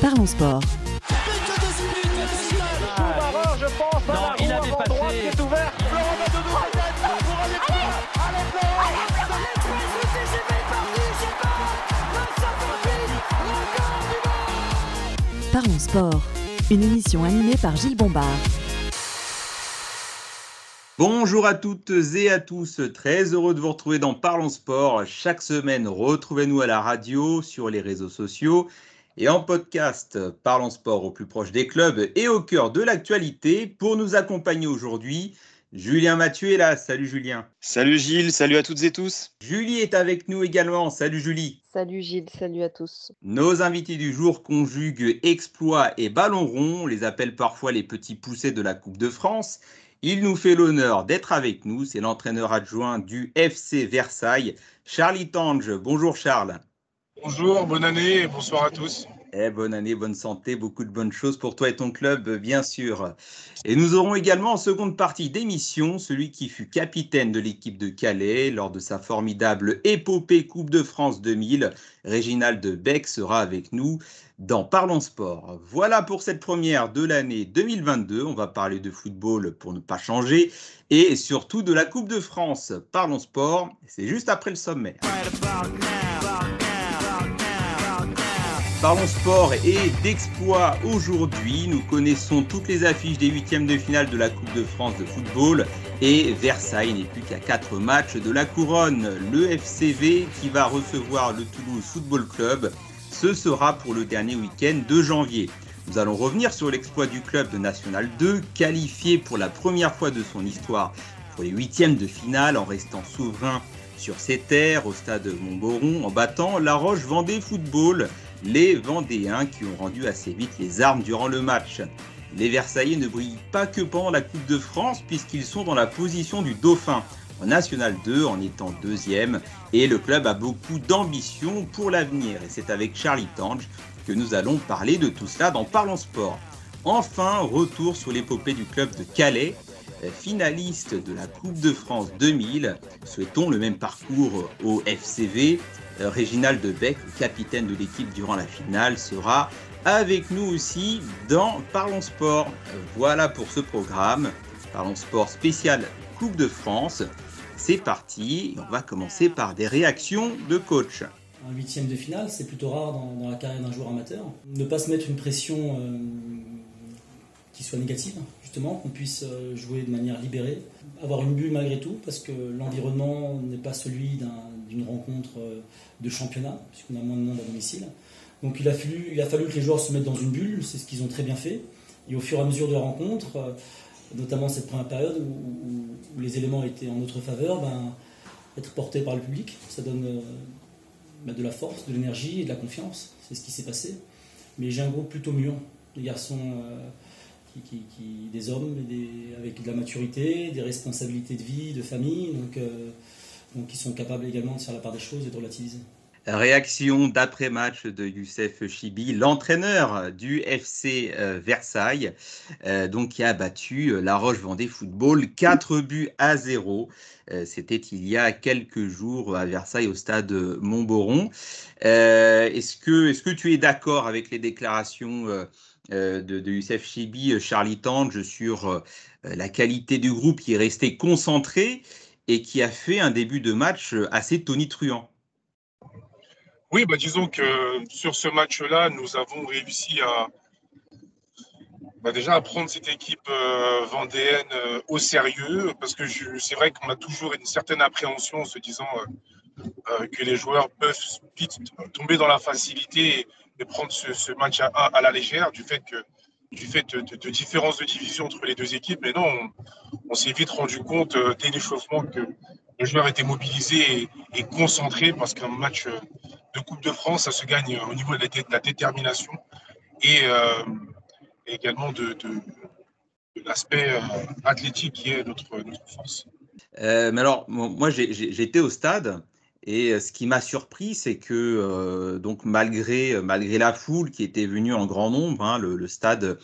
Parlons sport. Parlons sport. Une émission animée par Gilles Bombard. Bonjour à toutes et à tous, très heureux de vous retrouver dans Parlons Sport. Chaque semaine, retrouvez-nous à la radio, sur les réseaux sociaux et en podcast Parlons Sport au plus proche des clubs et au cœur de l'actualité. Pour nous accompagner aujourd'hui, Julien Mathieu est là. Salut Julien. Salut Gilles, salut à toutes et tous. Julie est avec nous également. Salut Julie. Salut Gilles, salut à tous. Nos invités du jour conjuguent exploit et ballon rond. On les appelle parfois les petits poussés de la Coupe de France. Il nous fait l'honneur d'être avec nous. C'est l'entraîneur adjoint du FC Versailles, Charlie Tange. Bonjour Charles. Bonjour, bonne année et bonsoir à tous. Eh, bonne année, bonne santé, beaucoup de bonnes choses pour toi et ton club, bien sûr. Et nous aurons également en seconde partie d'émission celui qui fut capitaine de l'équipe de Calais lors de sa formidable épopée Coupe de France 2000. Réginald Beck sera avec nous dans Parlons Sport. Voilà pour cette première de l'année 2022. On va parler de football pour ne pas changer et surtout de la Coupe de France. Parlons Sport, c'est juste après le sommet. Parlons sport et d'exploits aujourd'hui. Nous connaissons toutes les affiches des huitièmes de finale de la Coupe de France de football et Versailles n'est plus qu'à quatre matchs de la couronne. Le FCV qui va recevoir le Toulouse Football Club, ce sera pour le dernier week-end de janvier. Nous allons revenir sur l'exploit du club de National 2, qualifié pour la première fois de son histoire pour les huitièmes de finale en restant souverain sur ses terres au stade Montboron en battant La Roche Vendée Football les Vendéens qui ont rendu assez vite les armes durant le match. Les Versaillais ne brillent pas que pendant la Coupe de France puisqu'ils sont dans la position du Dauphin en National 2 en étant deuxième et le club a beaucoup d'ambition pour l'avenir et c'est avec Charlie Tange que nous allons parler de tout cela dans Parlons Sport. Enfin, retour sur l'épopée du club de Calais, finaliste de la Coupe de France 2000. Souhaitons le même parcours au FCV Réginald Beck, capitaine de l'équipe durant la finale, sera avec nous aussi dans Parlons Sport. Voilà pour ce programme. Parlons Sport spécial Coupe de France. C'est parti. On va commencer par des réactions de coach. Un huitième de finale, c'est plutôt rare dans, la carrière d'un joueur amateur. Ne pas se mettre une pression euh, qui soit négative, justement, qu'on puisse euh, jouer de manière libérée, avoir une bulle malgré tout, parce que l'environnement n'est pas celui d'une rencontre euh, de championnat, puisqu'on a moins de monde à domicile. Donc il a, fallu, il a fallu que les joueurs se mettent dans une bulle, c'est ce qu'ils ont très bien fait. Et au fur et à mesure de la rencontre, euh, notamment cette première période où, les éléments étaient en notre faveur, ben, être porté par le public, ça donne ben, de la force, de l'énergie et de la confiance. C'est ce qui s'est passé. Mais j'ai un groupe plutôt mûr, des garçons des hommes avec de la maturité, des responsabilités de vie, de famille, euh, donc qui sont capables également de faire la part des choses et de relativiser. Réaction d'après-match de Youssef Chibi, l'entraîneur du FC euh, Versailles, euh, qui a battu La Roche-Vendée Football 4 buts à 0. C'était il y a quelques jours à Versailles au stade Montboron. est-ce, que, tu es d'accord avec les déclarations euh, de, Youssef Chibi, euh, Charlie Tange, sur euh, la qualité du groupe qui est resté concentré et qui a fait un début de match assez tonitruant. Oui, bah disons que sur ce match-là, nous avons réussi à bah déjà à prendre cette équipe vendéenne au sérieux, parce que c'est vrai qu'on a toujours une certaine appréhension en se disant que les joueurs peuvent tomber dans la facilité de prendre ce, match à, la légère du fait que du fait de, différences de division entre les deux équipes. Mais non, on, s'est vite rendu compte euh, dès l'échauffement que les joueurs étaient mobilisés et, concentrés parce qu'un match euh, de Coupe de France, ça se gagne au niveau de la, détermination et, euh, également de, l'aspect athlétique qui est notre force. mais alors, moi, j'étais au stade et euh, ce qui m'a surpris, c'est que euh, donc malgré, euh, malgré la foule qui était venue en grand nombre, hein, le, stade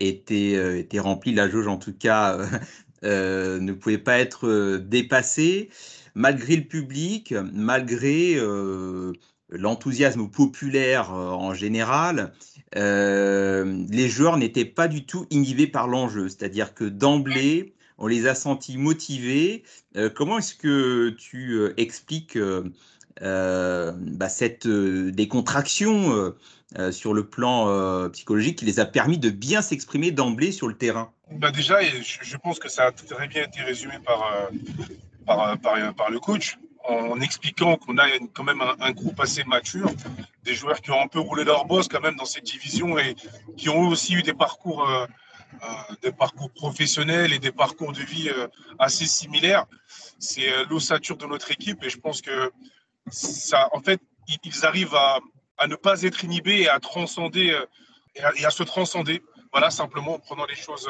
était, était rempli, la jauge en tout cas ne pouvait pas être dépassée. Malgré le public, malgré l'enthousiasme populaire en général, les joueurs n'étaient pas du tout inhibés par l'enjeu. C'est-à-dire que d'emblée, on les a sentis motivés. comment est-ce que tu expliques bah, cette décontraction sur le plan psychologique qui les a permis de bien s'exprimer d'emblée sur le terrain? Bah Déjà, je pense que ça a très bien été résumé par, par, par le coach en expliquant qu'on a quand même un, groupe assez mature, des joueurs qui ont un peu roulé leur boss quand même dans cette division et qui ont aussi eu des parcours, euh, euh, des parcours professionnels et des parcours de vie euh, assez similaires. C'est l'ossature de notre équipe et je pense que ça, en fait, ils arrivent à, ne pas être inhibés et à transcender et à, se transcender. Voilà, simplement en prenant les choses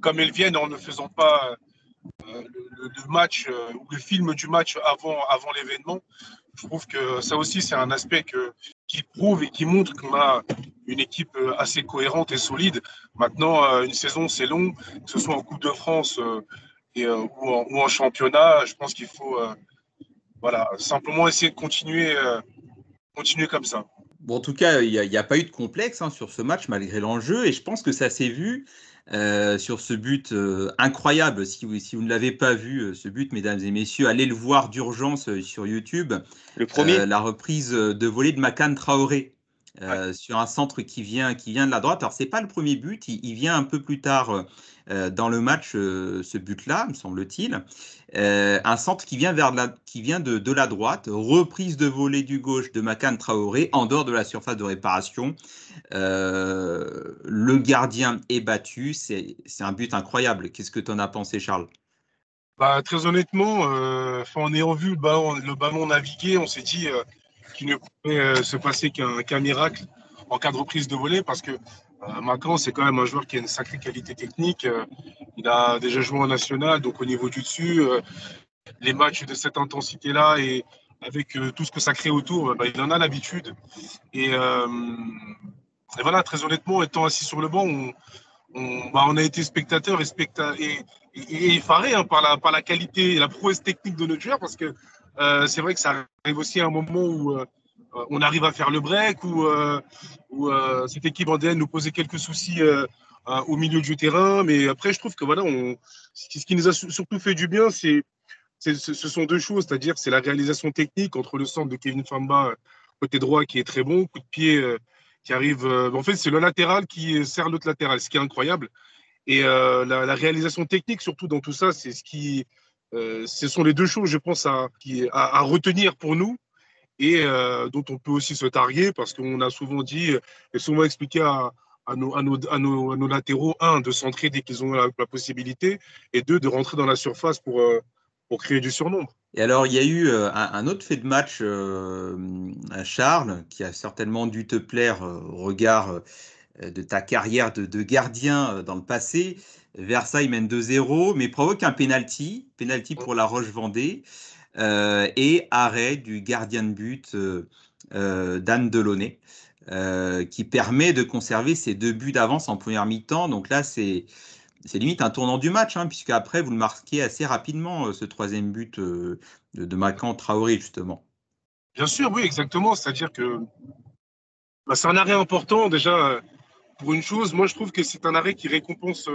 comme elles viennent, en ne faisant pas le, le, match euh, ou le film du match avant, avant l'événement. Je trouve que ça aussi, c'est un aspect que, qui prouve et qui montre qu'on a une équipe euh, assez cohérente et solide. Maintenant, euh, une saison, c'est long, que ce soit en Coupe de France et, ou, en, championnat. Je pense qu'il faut voilà, simplement essayer de continuer, continuer comme ça. Bon, en tout cas, il n'y a, a, pas eu de complexe hein, sur ce match malgré l'enjeu et je pense que ça s'est vu. Euh, sur ce but euh, incroyable. Si vous, si vous ne l'avez pas vu, euh, ce but, mesdames et messieurs, allez le voir d'urgence sur YouTube. Le premier La reprise de volée de Makan Traoré. sur un centre qui vient, qui vient de la droite. Alors, ce n'est pas le premier but, il, vient un peu plus tard dans le match, ce but-là, me semble-t-il. un centre qui vient, vers qui vient de, de, la droite, reprise de volée du gauche de Makan Traoré en dehors de la surface de réparation. le gardien est battu, c'est un but incroyable. Qu'est-ce que tu en as pensé, Charles? Bah, Très honnêtement, euh, en ayant vu le ballon, le ballon naviguer, on s'est dit qu'il ne pouvait se passer qu'un miracle en cas de reprise de volée parce que euh, Macan, c'est quand même un joueur qui a une sacrée qualité technique. il a déjà joué en national, donc au niveau du dessus, les matchs de cette intensité-là et avec tout ce que ça crée autour, bah, il en a l'habitude. Et, voilà, très honnêtement, étant assis sur le banc, on, bah, a été spectateur et, specta hein, par, la, qualité et la prouesse technique de notre joueur parce que euh, c'est vrai que ça arrive aussi à un moment où euh, on arrive à faire le break, où, euh, euh, cette équipe en nous posait quelques soucis euh, au milieu du terrain. Mais après, je trouve que voilà, ce qui nous a surtout fait du bien, c'est ce sont deux choses, c'est-à-dire c'est la réalisation technique entre le centre de Kevin Famba côté droit qui est très bon, coup de pied qui arrive. en fait, c'est le latéral qui sert l'autre latéral, ce qui est incroyable. Et la, réalisation technique, surtout dans tout ça, c'est ce qui, ce sont les deux choses, je pense, à retenir pour nous et euh, dont on peut aussi se targuer parce qu'on a souvent dit et souvent expliqué à, à, nos, à, nos, à, nos, nos, latéraux, un, de centrer dès qu'ils ont la, la, possibilité, et deux, de rentrer dans la surface pour, euh, pour créer du surnombre. Et alors, il y a eu euh, un, un, autre fait de match à Charles, qui a certainement dû te plaire au regard de ta carrière de, de, gardien dans le passé. Versailles mène 2-0, mais provoque un penalty, penalty pour la Roche-Vendée. Euh, et arrêt du gardien de but euh, euh, d'Anne Delaunay, qui permet de conserver ses deux buts d'avance en première mi-temps. Donc là, c'est limite un tournant du match, hein, puisque après vous le marquez assez rapidement, ce troisième but de, de Macan Traoré, justement. Bien sûr, oui, exactement. C'est-à-dire que bah, c'est un arrêt important déjà pour une chose. Moi, je trouve que c'est un arrêt qui récompense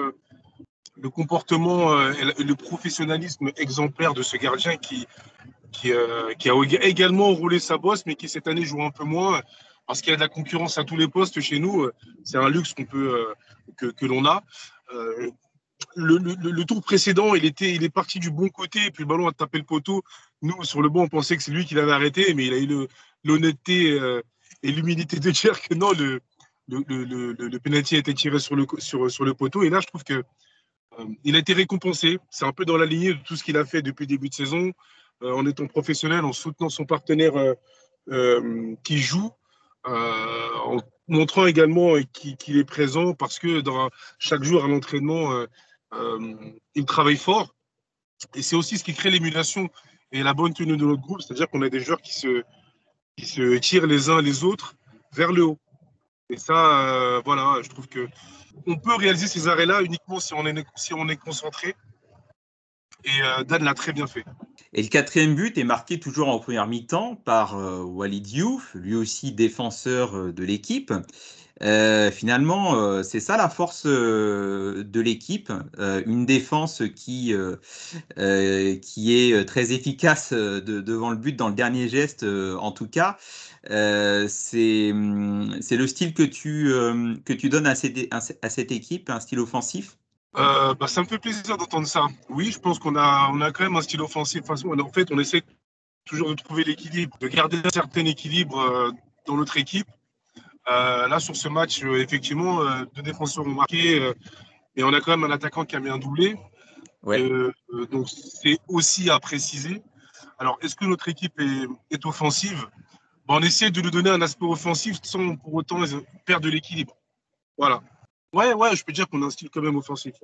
le comportement euh, et le professionnalisme exemplaire de ce gardien qui, qui, euh, a également roulé sa bosse, mais qui cette année joue un peu moins parce qu'il y a de la concurrence à tous les postes chez nous. C'est un luxe qu'on peut, euh, que, l'on a. Le, tour précédent, il, était, il est parti du bon côté, puis le ballon a tapé le poteau. Nous, sur le banc, on pensait que c'est lui qui l'avait arrêté, mais il a eu l'honnêteté et l'humilité de dire que non, le, le, le, le, penalty a été tiré sur le, sur, sur le poteau. Et là, je trouve que euh, il a été récompensé. C'est un peu dans la lignée de tout ce qu'il a fait depuis le début de saison, euh, en étant professionnel, en soutenant son partenaire euh, qui joue, en montrant également qu'il est présent parce que dans chaque jour à l'entraînement, il travaille fort. Et c'est aussi ce qui crée l'émulation et la bonne tenue de notre groupe, c'est-à-dire qu'on a des joueurs qui se tirent les uns les autres vers le haut. Et ça, voilà, je trouve que on peut réaliser ces arrêts-là uniquement si on est, concentré. Et euh, Dan l'a très bien fait. Et le quatrième but est marqué toujours en première mi-temps par euh, Walid Diouf, lui aussi défenseur euh, de l'équipe. Finalement, c'est ça la force de l'équipe, une défense qui, qui est très efficace devant le but dans le dernier geste, en tout cas. c'est le style que tu, que tu donnes à cette, à cette équipe, un style offensif? Bah, ça me fait plaisir d'entendre ça. Oui, je pense qu'on a, on a quand même un style offensif. En fait, on essaie toujours de trouver l'équilibre, de garder un certain équilibre dans notre équipe. Euh, là, sur ce match, euh, effectivement, euh, deux défenseurs ont marqué et on a quand même un attaquant qui a mis un doublé. donc, c'est aussi à préciser. Alors, est-ce que notre équipe est, offensive? On essaie de lui donner un aspect offensif sans pour autant perdre de l'équilibre. Voilà. Ouais, ouais, je peux dire qu'on a un style quand même offensif.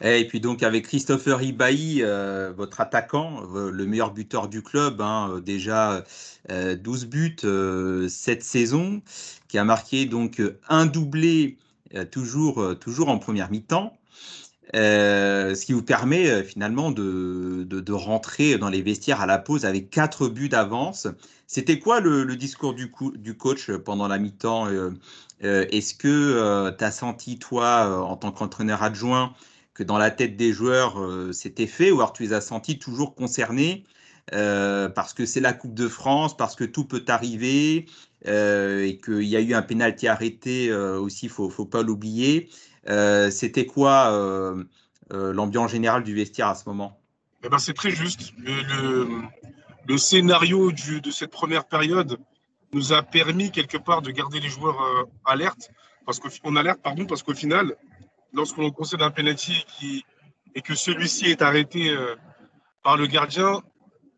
Et puis donc avec Christopher Ibaï, euh, votre attaquant, le meilleur buteur du club, hein, déjà 12 euh, buts euh, cette saison, qui a marqué donc un doublé toujours, toujours en première mi-temps. ce qui vous permet finalement de, de, rentrer dans les vestiaires à la pause avec quatre buts d'avance. C'était quoi le, le discours du, du, coach pendant la mi-temps Est-ce que tu as senti, toi, en tant qu'entraîneur adjoint, que dans la tête des joueurs, euh, c'était fait, ou alors tu les as sentis toujours concernés euh, parce que c'est la Coupe de France, parce que tout peut arriver, euh, et qu'il y a eu un pénalty arrêté aussi, il faut, faut pas l'oublier. c'était quoi l'ambiance générale du vestiaire à ce moment? Eh ben, C'est très juste. Le, le, scénario de cette première période nous a permis quelque part de garder les joueurs alertes, parce qu'on alerte pardon, parce qu'au final, lorsqu'on concède un penalty et que celui-ci est arrêté euh, par le gardien,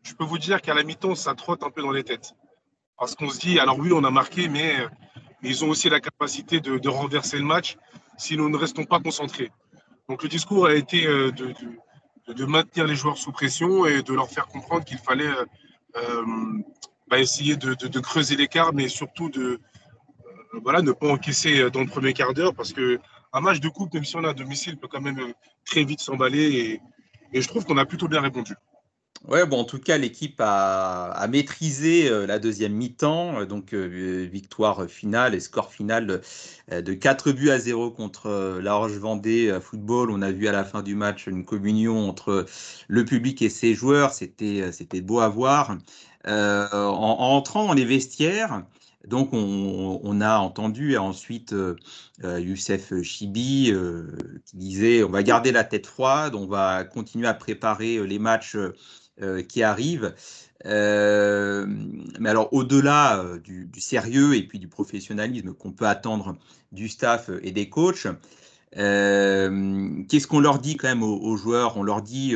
je peux vous dire qu'à la mi-temps, ça trotte un peu dans les têtes. Parce qu'on se dit, alors oui, on a marqué, mais, ils ont aussi la capacité de, renverser le match si nous ne restons pas concentrés. Donc le discours a été euh, de, maintenir les joueurs sous pression et de leur faire comprendre qu'il fallait euh, bah, essayer de, creuser l'écart, mais surtout de voilà, ne pas encaisser dans le premier quart d'heure parce que un match de coupe, même si on a à domicile, peut quand même euh, très vite s'emballer. Et, je trouve qu'on a plutôt bien répondu. Ouais, bon, en tout cas, l'équipe a, maîtrisé euh, la deuxième mi-temps, euh, donc victoire finale et score final de 4 buts à 0 contre La Roche-Vendée football. On a vu à la fin du match une communion entre le public et ses joueurs, c'était beau à voir. En, entrant dans les vestiaires, donc, on, a entendu ensuite euh, euh, Youssef Chibi euh, qui disait on va garder la tête froide, on va continuer à préparer les matchs qui arrivent. mais alors, au-delà du, sérieux et puis du professionnalisme qu'on peut attendre du staff et des coachs, qu'est-ce qu'on leur dit quand même aux, joueurs? On leur dit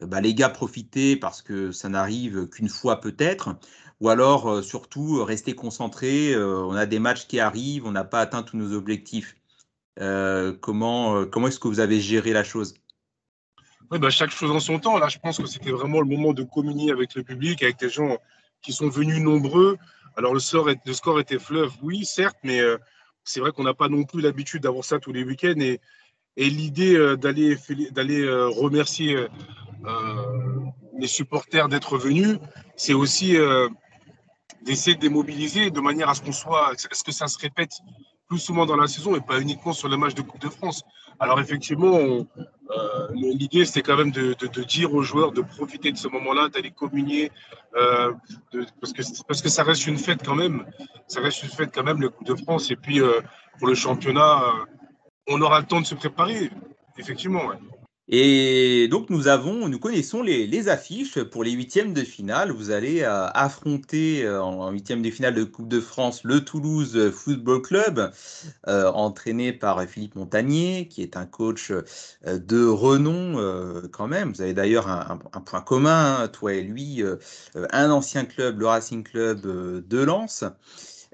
bah, les gars, profitez parce que ça n'arrive qu'une fois peut-être ou alors euh, surtout euh, rester concentré. Euh, on a des matchs qui arrivent, on n'a pas atteint tous nos objectifs. comment comment est-ce que vous avez géré la chose? Oui, bah, chaque chose en son temps. Là, je pense que c'était vraiment le moment de communier avec le public, avec des gens qui sont venus nombreux. Alors, le, score, le score était fleuve, oui, certes, mais c'est vrai qu'on n'a pas non plus l'habitude d'avoir ça tous les week-ends. Et, et l'idée d'aller remercier les supporters d'être venus, c'est aussi d'essayer de démobiliser de manière à ce qu'on soit, est-ce que ça se répète plus souvent dans la saison et pas uniquement sur le match de Coupe de France. Alors effectivement, euh, l'idée c'est quand même de, dire aux joueurs de profiter de ce moment-là, d'aller communier, euh, parce, que, parce que ça reste une fête quand même. Ça reste une fête quand même, le Coupe de France. Et puis euh, pour le championnat, on aura le temps de se préparer. Effectivement. Et donc nous avons, nous connaissons les, affiches pour les huitièmes de finale. Vous allez euh, affronter euh, en huitièmes de finale de Coupe de France le Toulouse Football Club, euh, entraîné par Philippe Montagnier, qui est un coach de renom quand même. Vous avez d'ailleurs un, point commun, hein, toi et lui, un ancien club, le Racing Club de Lens.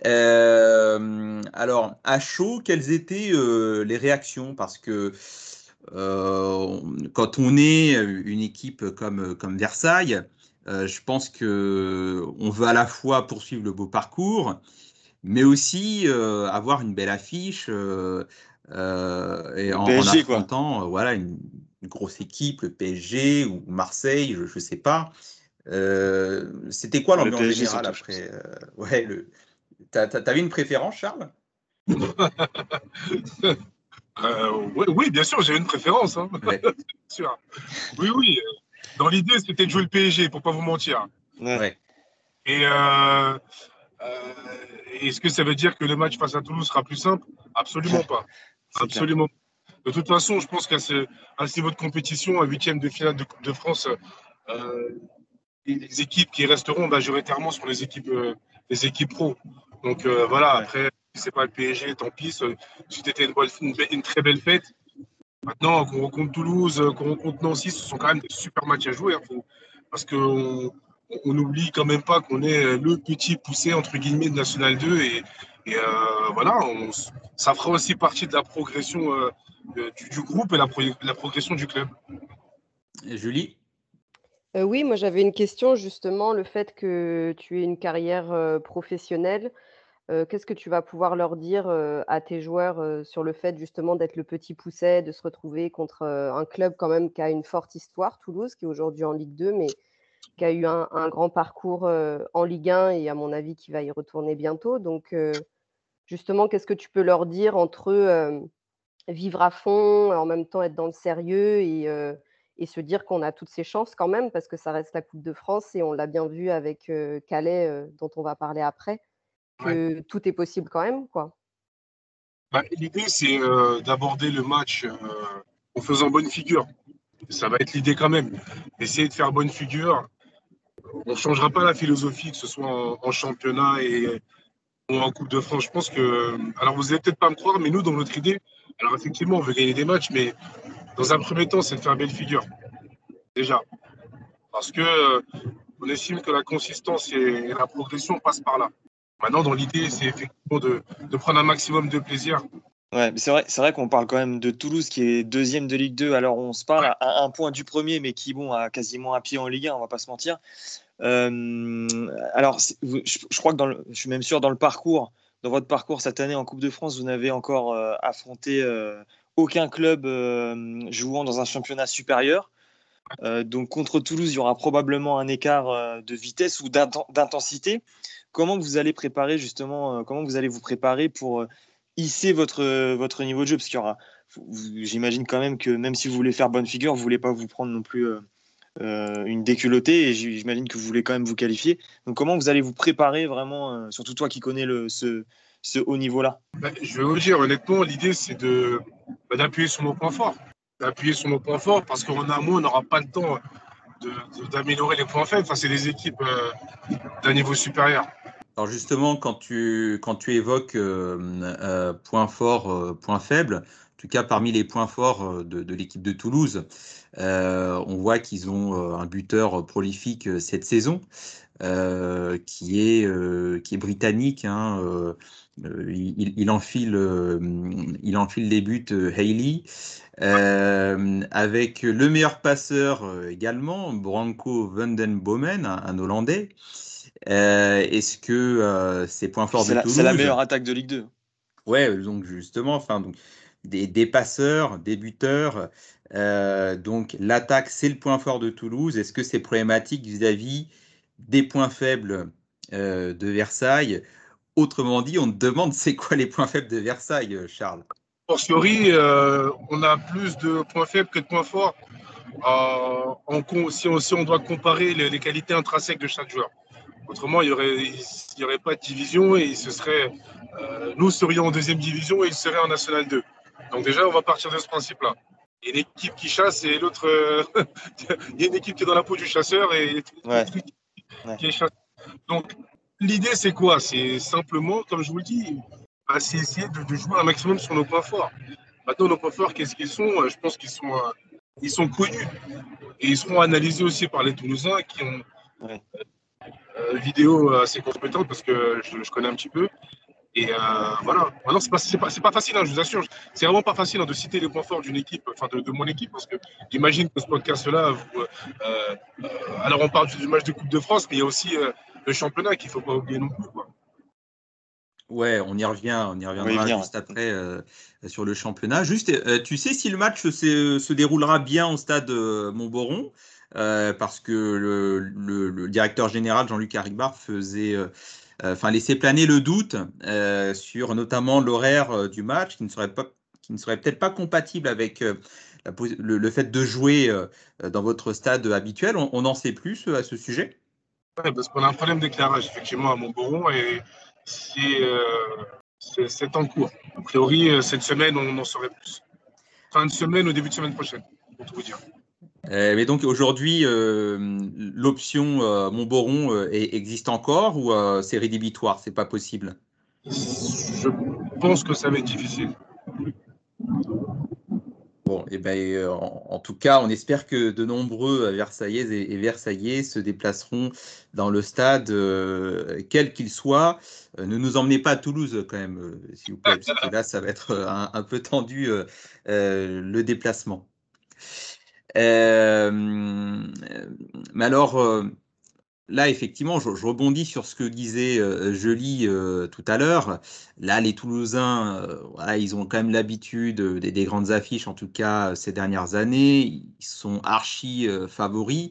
alors à chaud, quelles étaient les réactions? Parce que quand on est une équipe comme, comme Versailles, euh, je pense que on veut à la fois poursuivre le beau parcours, mais aussi euh, avoir une belle affiche et en, affrontant voilà une, grosse équipe, le PSG ou Marseille, je ne sais pas. C'était quoi l'ambiance générale après Ouais, le... t'avais une préférence, Charles? oui, bien sûr, j'ai une préférence. Hein. Oui, oui. Dans l'idée, c'était de jouer le PSG, pour pas vous mentir. Et est-ce que ça veut dire que le match face à Toulouse sera plus simple? Absolument pas. Absolument. De toute façon, je pense qu'à ce, niveau de compétition, à huitième de finale de Coupe de France, euh, les équipes qui resteront majoritairement sont les équipes, euh, les équipes pro. Donc euh, voilà, après, si c'est pas le PSG, tant pis. C'était une, une, une, très belle fête. Maintenant, qu'on rencontre Toulouse, qu'on rencontre Nancy, ce sont quand même des super matchs à jouer. Hein, parce qu'on on n'oublie quand même pas qu'on est le petit poussé entre guillemets de National 2 et, et voilà, ça fera aussi partie de la progression du, groupe et la, la, progression du club. Julie? Euh, Oui, moi j'avais une question justement, le fait que tu aies une carrière euh, professionnelle. Qu'est-ce que tu vas pouvoir leur dire à tes joueurs sur le fait justement d'être le petit pousset, de se retrouver contre un club quand même qui a une forte histoire, Toulouse, qui est aujourd'hui en Ligue 2, mais qui a eu un, grand parcours en Ligue 1 et à mon avis qui va y retourner bientôt. Donc justement, qu'est-ce que tu peux leur dire entre vivre à fond, en même temps être dans le sérieux et, et se dire qu'on a toutes ses chances quand même, parce que ça reste la Coupe de France et on l'a bien vu avec Calais, dont on va parler après, que tout est possible quand même. quoi. Bah, l'idée, c'est d'aborder le match en faisant bonne figure. Ça va être l'idée quand même. Essayer de faire bonne figure. On ne changera pas la philosophie, que ce soit en, championnat et, ou en Coupe de France. Je pense que. Alors, vous n'allez peut-être pas me croire, mais nous, dans notre idée, alors effectivement, on veut gagner des matchs, mais dans un premier temps, c'est de faire belle figure. Déjà. Parce que euh, on estime que la consistance et la progression passent par là. Maintenant, dans l'idée, c'est effectivement de, prendre un maximum de plaisir. Ouais, c'est vrai, c'est vrai qu'on parle quand même de Toulouse qui est deuxième de Ligue 2. Alors on se parle à un point du premier, mais qui bon a quasiment un pied en Ligue 1, on va pas se mentir. Euh, alors je, crois que dans je suis même sûr dans le parcours, dans votre parcours cette année en Coupe de France, vous n'avez encore euh, affronté euh, aucun club jouant dans un championnat supérieur. donc contre Toulouse, il y aura probablement un écart de vitesse ou d'intensité. Comment vous allez préparer justement, comment vous allez vous préparer pour hisser votre, votre niveau de jeu? Parce qu'il y aura, j'imagine quand même que même si vous voulez faire bonne figure, vous voulez pas vous prendre non plus une déculottée et j'imagine que vous voulez quand même vous qualifier. Donc comment vous allez vous préparer vraiment, surtout toi qui connais le, ce, ce haut niveau-là? Bah, Je vais vous dire, honnêtement, l'idée, c'est de, bah, d'appuyer sur nos points forts. D'appuyer sur nos points forts parce qu'en amont, on n'aura pas le temps d'améliorer les points faibles. Enfin, c'est des équipes euh, d'un niveau supérieur. Alors justement, quand tu, évoques euh, euh, points forts, points faibles, en tout cas parmi les points forts de, l'équipe de Toulouse, on voit qu'ils ont un buteur prolifique cette saison, qui, est, britannique. Hein, euh, il, enfile, euh, il enfile les buts euh, Haley. avec le meilleur passeur également, Branko Vandenbomen, un Hollandais. Est-ce que c'est points forts de Toulouse C'est la meilleure attaque de Ligue 2. Ouais, donc justement, enfin, donc, des, des passeurs, des buteurs. donc l'attaque, c'est le point fort de Toulouse. Est-ce que c'est problématique vis-à-vis des points faibles de Versailles? Autrement dit, on te demande c'est quoi les points faibles de Versailles, euh, Charles? A priori, euh, on a plus de points faibles que de points forts. Euh, en, si, on, si, on, doit comparer les, qualités intrinsèques de chaque joueur. Autrement, il n'y aurait, il aurait pas de division et ce serait, nous serions en deuxième division et ils seraient en National 2. Donc déjà, on va partir de ce principe-là. Il y a une équipe qui chasse et l'autre, il y a une équipe qui est dans la peau du chasseur et ouais. qui est chasseur. Donc L'idée, c'est quoi? C'est simplement, comme je vous le dis, bah, c'est essayer de, jouer un maximum sur nos points forts. Maintenant, nos points forts, qu'est-ce qu'ils sont? Euh, Je pense qu'ils sont, euh, ils sont connus. Et ils seront analysés aussi par les Toulousains qui ont euh, vidéo assez compétente parce que je, connais un petit peu. Et voilà. Maintenant, c'est pas, pas, pas, facile, hein, je vous assure. C'est vraiment pas facile hein, de citer les points forts d'une équipe, enfin de, mon équipe, parce que j'imagine que ce podcast-là, alors on parle du match de Coupe de France, mais il y a aussi le championnat qu'il ne faut pas oublier non plus. Quoi. Ouais, on y revient, on y reviendra juste après euh, sur le championnat. Juste, euh, tu sais si le match se, déroulera bien au stade euh, Montboron? Parce que le, directeur général Jean-Luc Haribard faisait enfin laisser planer le doute sur notamment l'horaire du match qui ne serait peut-être pas compatible avec le, fait de jouer dans votre stade habituel. On, en sait plus à ce sujet? Oui, parce qu'on a un problème d'éclairage effectivement à Montboron et c'est en cours. A priori, cette semaine, on en saurait plus. Fin de semaine ou début de semaine prochaine, pour tout vous dire. Euh, mais donc aujourd'hui, euh, l'option euh, Montboron existe encore ou c'est rédhibitoire C'est pas possible? Je pense que ça va être difficile. Bon, et eh ben, en, tout cas, on espère que de nombreux Versaillais et, Versaillais se déplaceront dans le stade, quel qu'il soit. ne nous emmenez pas à Toulouse quand même, s'il vous plaît, parce que là, ça va être un peu tendu le déplacement. Euh, mais alors, euh, là, effectivement, je, rebondis sur ce que disait euh, Joly tout à l'heure. Là, les Toulousains, voilà, ils ont quand même l'habitude des, grandes affiches, en tout cas ces dernières années. Ils sont archi favoris.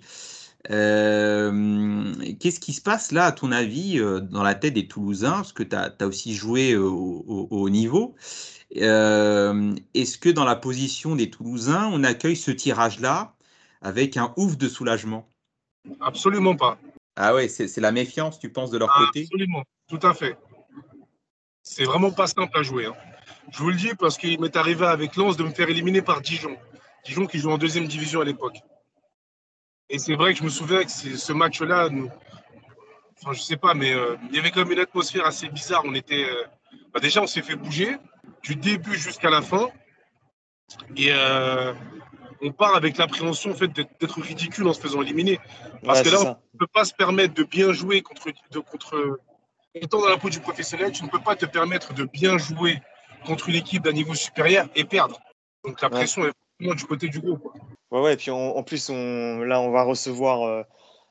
Qu'est-ce qui se passe là, à ton avis, dans la tête des Toulousains? Parce que tu as, aussi joué au haut niveau. Euh, est-ce que dans la position des Toulousains, on accueille ce tirage-là avec un ouf de soulagement? Absolument pas. Ah ouais, c'est la méfiance, tu penses, de leur côté? Absolument, tout à fait. C'est vraiment pas simple à jouer. Hein. Je vous le dis parce qu'il m'est arrivé avec Lens de me faire éliminer par Dijon. Dijon qui joue en deuxième division à l'époque. Et c'est vrai que je me souviens que ce match-là, enfin, je sais pas, mais euh, il y avait quand même une atmosphère assez bizarre. On était, euh, bah, déjà, on s'est fait bouger du début jusqu'à la fin. Et euh, on part avec l'appréhension en fait, d'être ridicule en se faisant éliminer. Parce que là, on ne peut pas se permettre de bien jouer contre, de, contre. Étant dans la peau du professionnel, tu ne peux pas te permettre de bien jouer contre une équipe d'un niveau supérieur et perdre. Donc la pression est vraiment du côté du groupe. Ouais, ouais, et puis en plus, on, là, on va recevoir euh,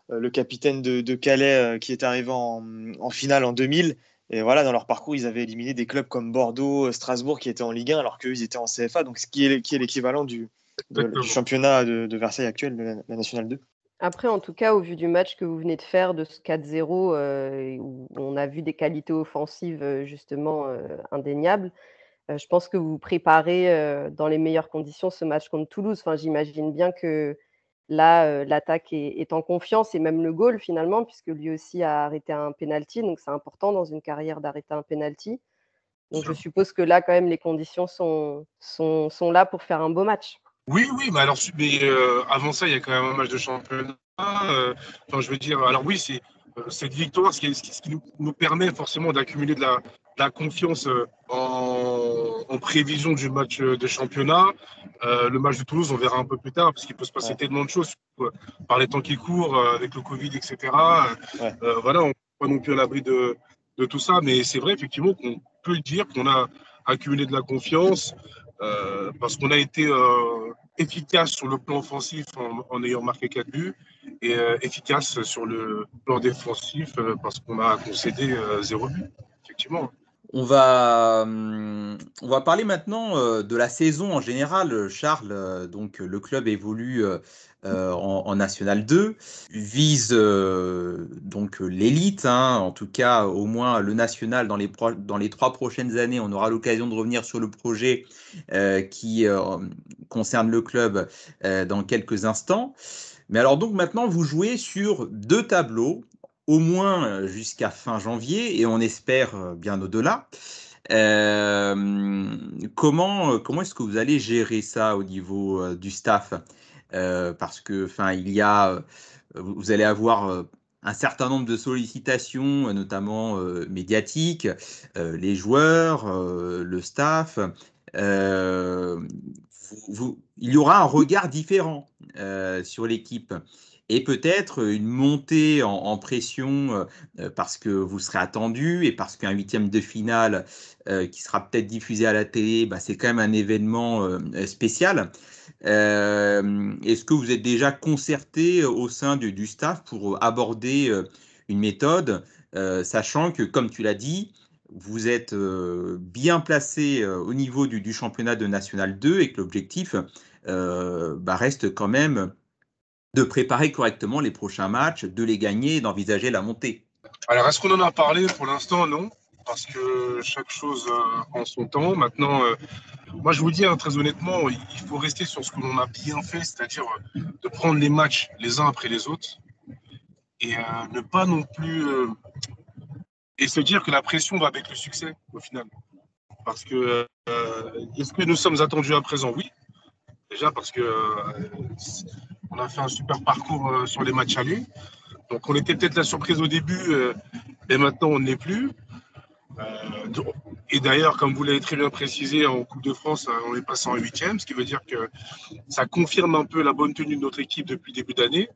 le capitaine de, Calais euh, qui est arrivé en, en, finale en 2000 et voilà, dans leur parcours, ils avaient éliminé des clubs comme Bordeaux, Strasbourg qui étaient en Ligue 1 alors qu'eux, ils étaient en CFA. Donc, ce qui est, qui est l'équivalent du, du, championnat de, Versailles actuel, de la, Nationale 2. Après, en tout cas, au vu du match que vous venez de faire, de ce 4-0, euh, où on a vu des qualités offensives euh, justement euh, indéniables, je pense que vous préparez dans les meilleures conditions ce match contre Toulouse. Enfin, J'imagine bien que Là, l'attaque est, en confiance et même le goal finalement, puisque lui aussi a arrêté un penalty. Donc c'est important dans une carrière d'arrêter un penalty. Donc je suppose que là, quand même, les conditions sont, sont, là pour faire un beau match. Oui, oui, mais alors mais, avant ça, il y a quand même un match de championnat. enfin, je veux dire, alors oui, c'est cette victoire, ce qui, ce qui nous, nous, permet forcément d'accumuler de la, la confiance euh, en, prévision du match euh, de championnat. Euh, le match de Toulouse, on verra un peu plus tard, parce qu'il peut se passer tellement de choses par les temps qui courent, avec le Covid, etc. voilà, on n'est pas non plus à l'abri de, tout ça, mais c'est vrai effectivement qu'on peut dire qu'on a accumulé de la confiance, parce qu'on a été efficace sur le plan offensif en, ayant marqué 4 buts et efficace sur le plan défensif parce qu'on a concédé 0 but, effectivement. On va, hum, on va parler maintenant euh, de la saison en général, Charles. Euh, donc, le club évolue euh, en, National 2, vise donc l'élite, hein, en tout cas au moins le national dans les, dans les trois prochaines années. On aura l'occasion de revenir sur le projet qui concerne le club dans quelques instants. Mais alors donc maintenant, vous jouez sur deux tableaux au moins euh, jusqu'à fin janvier et on espère euh, bien au-delà. Euh, comment comment est-ce que vous allez gérer ça au niveau du staff? Parce que, il y a, vous allez avoir un certain nombre de sollicitations, notamment médiatiques, les joueurs, le staff. Il y aura un regard différent sur l'équipe et peut-être une montée en, pression parce que vous serez attendu et parce qu'un huitième de finale qui sera peut-être diffusé à la télé, bah, c'est quand même un événement spécial. Est-ce que vous êtes déjà concerté au sein du, staff pour aborder une méthode, sachant que, comme tu l'as dit, vous êtes bien placé au niveau du, championnat de National 2 et que l'objectif bah, reste quand même de préparer correctement les prochains matchs, de les gagner d'envisager la montée. Alors, est-ce qu'on en a parlé Pour l'instant, non. Parce que chaque chose en son temps. Maintenant, moi, je vous dis hein, très honnêtement, il faut rester sur ce que l'on a bien fait, c'est-à-dire de prendre les matchs les uns après les autres et ne pas non plus. et se dire que la pression va avec le succès, au final. Parce que, est-ce que nous sommes attendus à présent? Oui. Déjà parce que on a fait un super parcours sur les matchs allés. Donc on était peut-être la surprise au début, et maintenant on n'est plus. Euh, et d'ailleurs, comme vous l'avez très bien précisé, en Coupe de France, euh, on est passé en huitième, ce qui veut dire que ça confirme un peu la bonne tenue de notre équipe depuis le début d'année.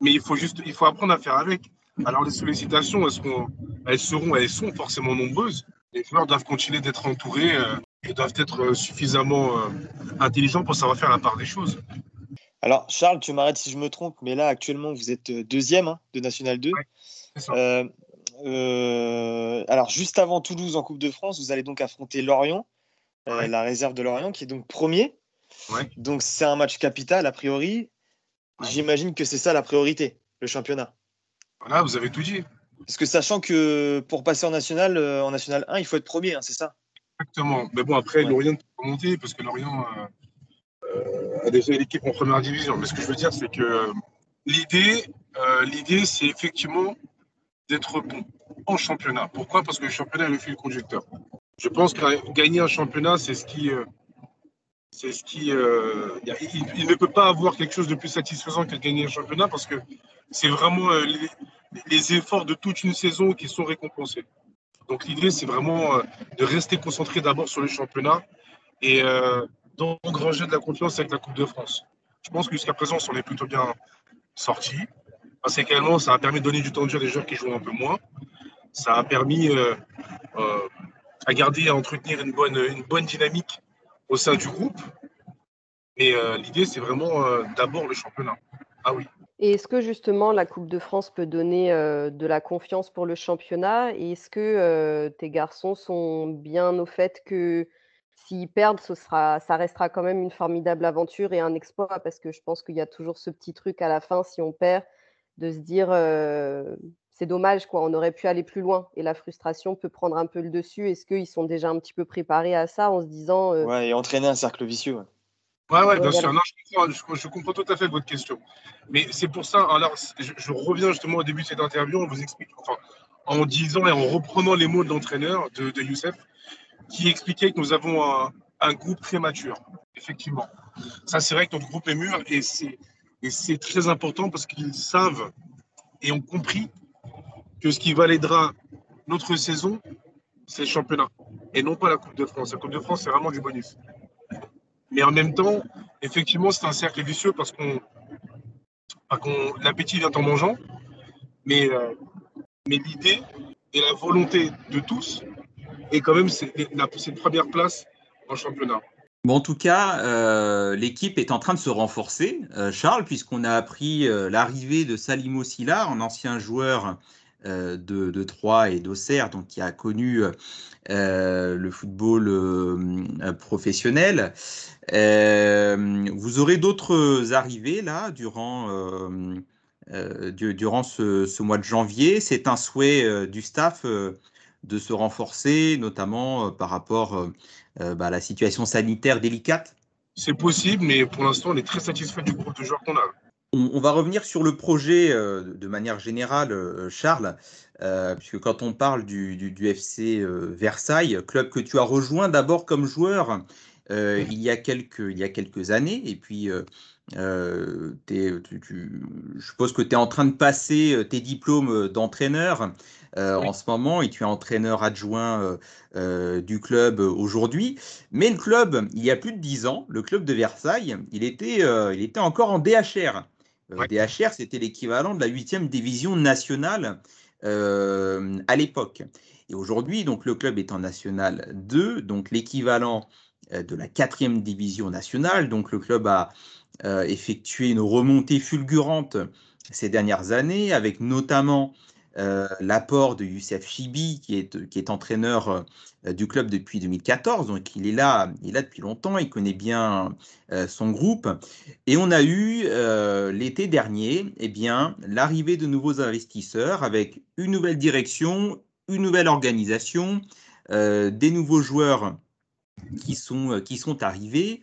Mais il faut juste, il faut apprendre à faire avec. Alors les sollicitations, elles seront, elles seront, elles sont forcément nombreuses. Les joueurs doivent continuer d'être entourés euh, et doivent être suffisamment intelligents pour savoir faire la part des choses. Alors Charles, tu m'arrêtes si je me trompe, mais là actuellement vous êtes deuxième hein, de National 2. Euh, alors, juste avant Toulouse en Coupe de France, vous allez donc affronter Lorient, euh, la réserve de Lorient, qui est donc premier. Donc, c'est un match capital, a priori. J'imagine que c'est ça la priorité, le championnat. Voilà, vous avez tout dit. Parce que sachant que pour passer en national, euh, en national 1, il faut être premier, hein, c'est ça? Exactement. Mais bon, après, Lorient peut monter parce que Lorient a déjà l'équipe en première division. Mais ce que je veux dire, c'est que l'idée, l'idée, c'est effectivement d'être bon en championnat. Pourquoi? Parce que le championnat est le fil conducteur. Je pense que gagner un championnat, c'est ce qui. Euh, c'est ce qui. Euh, il, ne peut pas avoir quelque chose de plus satisfaisant que de gagner un championnat parce que c'est vraiment euh, les, efforts de toute une saison qui sont récompensés. Donc l'idée, c'est vraiment de rester concentré d'abord sur le championnat et d'engranger de la confiance avec la Coupe de France. Je pense que jusqu'à présent, on est plutôt bien sorti. Parce qu'également, ça a permis de donner du temps de jeu à des joueurs qui jouent un peu moins. Ça a permis euh, euh, à garder, à entretenir une bonne, une bonne dynamique au sein du groupe. Et euh, l'idée, c'est vraiment d'abord le championnat. Ah oui. Et est-ce que justement la Coupe de France peut donner de la confiance pour le championnat? Et est-ce que tes garçons sont bien au fait que s'ils perdent, ce sera, ça restera quand même une formidable aventure et un exploit Parce que je pense qu'il y a toujours ce petit truc à la fin, si on perd, de se dire c'est dommage, quoi, on aurait pu aller plus loin. Et la frustration peut prendre un peu le dessus. Est-ce qu'ils sont déjà un petit peu préparés à ça en se disant. Ouais, et entraîner un cercle vicieux. Ouais, ouais, bien sûr. Non, je, comprends, tout à fait votre question. Mais c'est pour ça, alors, je, reviens justement au début de cette interview, on vous explique, enfin, en disant et en reprenant les mots de l'entraîneur, de, Youssef, qui expliquait que nous avons un, groupe très mature, effectivement. Ça, c'est vrai que notre groupe est mûr et c'est très important parce qu'ils savent et ont compris que ce qui validera notre saison, c'est le championnat et non pas la Coupe de France. La Coupe de France, c'est vraiment du bonus. Mais en même temps, effectivement, c'est un cercle vicieux parce qu'on, l'appétit vient en mangeant, euh, mais l'idée et la volonté de tous est quand même cette première place en championnat. Bon, en tout cas, euh, l'équipe est en train de se renforcer, euh, Charles, puisqu'on a appris euh, l'arrivée de Salimo Silla, un ancien joueur de, Troyes et d'Auxerre, donc qui a connu le football professionnel. vous aurez d'autres arrivées là durant, durant ce, mois de janvier. C'est un souhait du staff de se renforcer, notamment par rapport euh, bah, la situation sanitaire délicate? C'est possible, mais pour l'instant, on est très satisfait du groupe de joueurs qu'on a. On, va revenir sur le projet euh, de manière générale, euh, Charles, puisque quand on parle du, du, FC Versailles, club que tu as rejoint d'abord comme joueur il, y a quelques, il y a quelques années, et puis je suppose que tu es en train de passer tes diplômes d'entraîneur. Euh, en ce moment et tu es entraîneur adjoint euh, euh, du club aujourd'hui. Mais le club, il y a plus de dix ans, le club de Versailles, il était, il était encore en DHR. DHR, c'était l'équivalent de la huitième division nationale à l'époque. Et aujourd'hui, donc le club est en National 2, donc l'équivalent de la quatrième division nationale. Donc le club a effectué une remontée fulgurante ces dernières années, avec notamment l'apport de Youssef Chibi, qui est, qui est entraîneur du club depuis 2014. Donc, il est là, il est là depuis longtemps, il connaît bien son groupe. Et on a eu l'été dernier eh bien, l'arrivée de nouveaux investisseurs avec une nouvelle direction, une nouvelle organisation, des nouveaux joueurs qui sont, qui sont arrivés.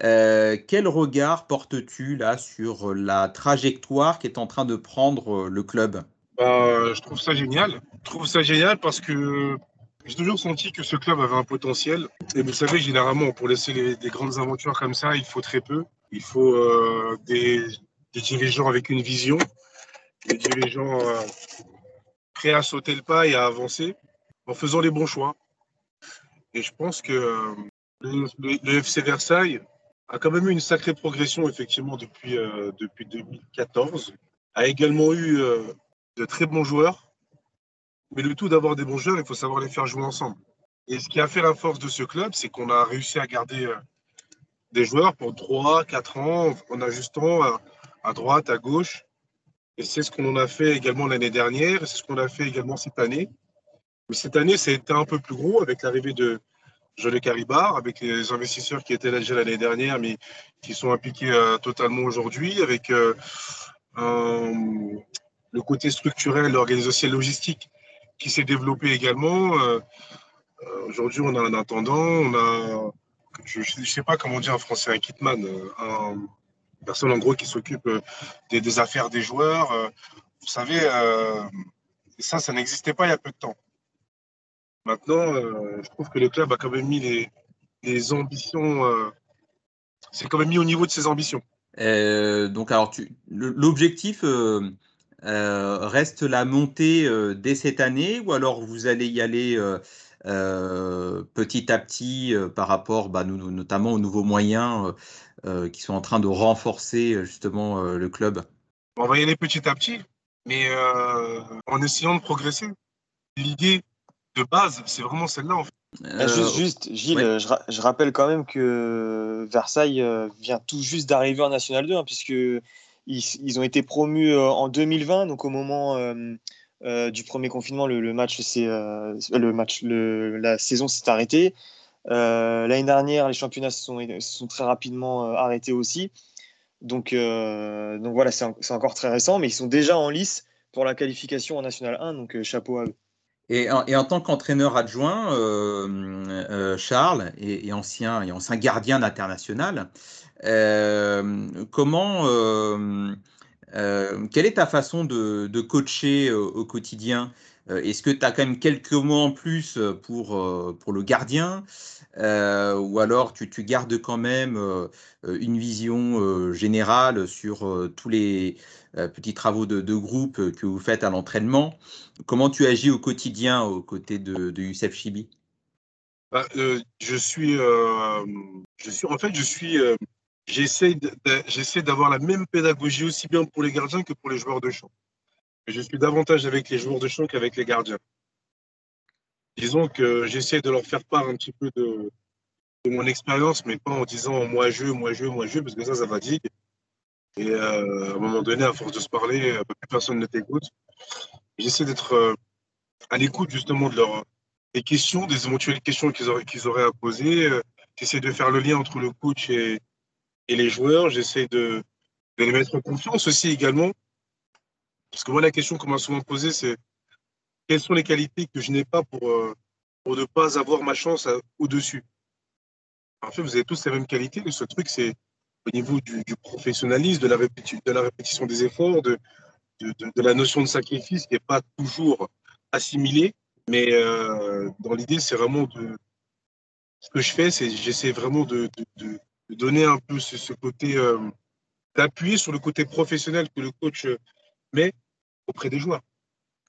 quel regard portes-tu là sur la trajectoire qui est en train de prendre le club? Bah, Je trouve ça génial. Je trouve ça génial parce que j'ai toujours senti que ce club avait un potentiel. Et vous savez, généralement, pour laisser des grandes aventures comme ça, il faut très peu. Il faut euh, des, dirigeants avec une vision, des dirigeants euh, prêts à sauter le pas et à avancer en faisant les bons choix. Et je pense que euh, le, FC Versailles a quand même eu une sacrée progression, effectivement, depuis, depuis 2014. A également eu de très bons joueurs mais le tout d'avoir des bons joueurs, il faut savoir les faire jouer ensemble. Et ce qui a fait la force de ce club, c'est qu'on a réussi à garder euh, des joueurs pour 3, 4 ans, en ajustant à, à droite, à gauche. Et c'est ce qu'on a fait également l'année dernière, et c'est ce qu'on a fait également cette année. Mais cette année, été un peu plus gros avec l'arrivée de Jolie Caribar, avec les investisseurs qui étaient là déjà l'année dernière, mais qui sont impliqués euh, totalement aujourd'hui, avec euh, le côté structurel, l'organisation logistique qui s'est développé également. Euh, euh, aujourd'hui, on a un intendant, on a, je ne sais pas comment dire en français, un kitman, euh, une personne en gros qui s'occupe des, affaires des joueurs. Vous savez, ça, ça n'existait pas il y a peu de temps. Maintenant, je trouve que le club a quand même mis les, les ambitions, c'est quand même mis au niveau de ses ambitions. donc, alors, l'objectif reste la montée euh, dès cette année ou alors vous allez y aller euh, petit à petit par rapport bah, notamment aux nouveaux moyens qui sont en train de renforcer justement le club? On va y aller petit à petit, mais en essayant de progresser. L'idée de base, c'est vraiment celle-là en fait. juste, juste, Gilles, je, rappelle quand même que Versailles vient tout juste d'arriver en National 2, hein, puisque ils, ont été promus euh, en 2020, donc au moment euh, euh, du premier confinement, le, match, le match, la saison s'est arrêtée. L'année dernière, les championnats se sont, sont très rapidement arrêtés aussi. Donc, donc voilà, c'est encore très récent, mais ils sont déjà en lice pour la qualification en National 1, donc chapeau à eux. Et en, et tant qu'entraîneur adjoint, Charles est, ancien, et ancien gardien d'international. Euh, comment, euh, euh, quelle est ta façon de, coacher au quotidien? Est-ce que tu as quand même quelques mots en plus pour, pour le gardien ou alors tu, tu, gardes quand même une vision générale sur tous les petits travaux de, groupe que vous faites à l'entraînement? Comment tu agis au quotidien aux côtés de, de Youssef Chibi? Bah, je suis, je suis, en fait, je suis j'essaie d'avoir la même pédagogie aussi bien pour les gardiens que pour les joueurs de champ. Je suis davantage avec les joueurs de champ qu'avec les gardiens. Disons que j'essaie de leur faire part un petit peu de, mon expérience, mais pas en disant moi je, moi je, moi je, parce que ça, ça fatigue. Et euh, à un moment donné, à force de se parler, euh, plus personne ne t'écoute. J'essaie d'être euh, à l'écoute justement de leurs des questions, des éventuelles questions qu'ils auraient, qu'ils auraient à poser. J'essaie de faire le lien entre le coach et les joueurs. J'essaie de, les mettre en confiance aussi également. Parce que moi, la question qu'on m'a souvent posée, c'est quelles sont les qualités que je n'ai pas pour, euh, pour ne pas avoir ma chance au-dessus? En fait, vous avez tous les mêmes qualités. Le seul truc, c'est au niveau du, professionnalisme, de la, de répétition des efforts, de, de, la notion de sacrifice qui n'est pas toujours assimilée. Mais euh, dans l'idée, c'est vraiment de. Ce que je fais, c'est j'essaie vraiment de, donner un peu ce, côté, euh, d'appuyer sur le côté professionnel que le coach euh, met auprès des joueurs.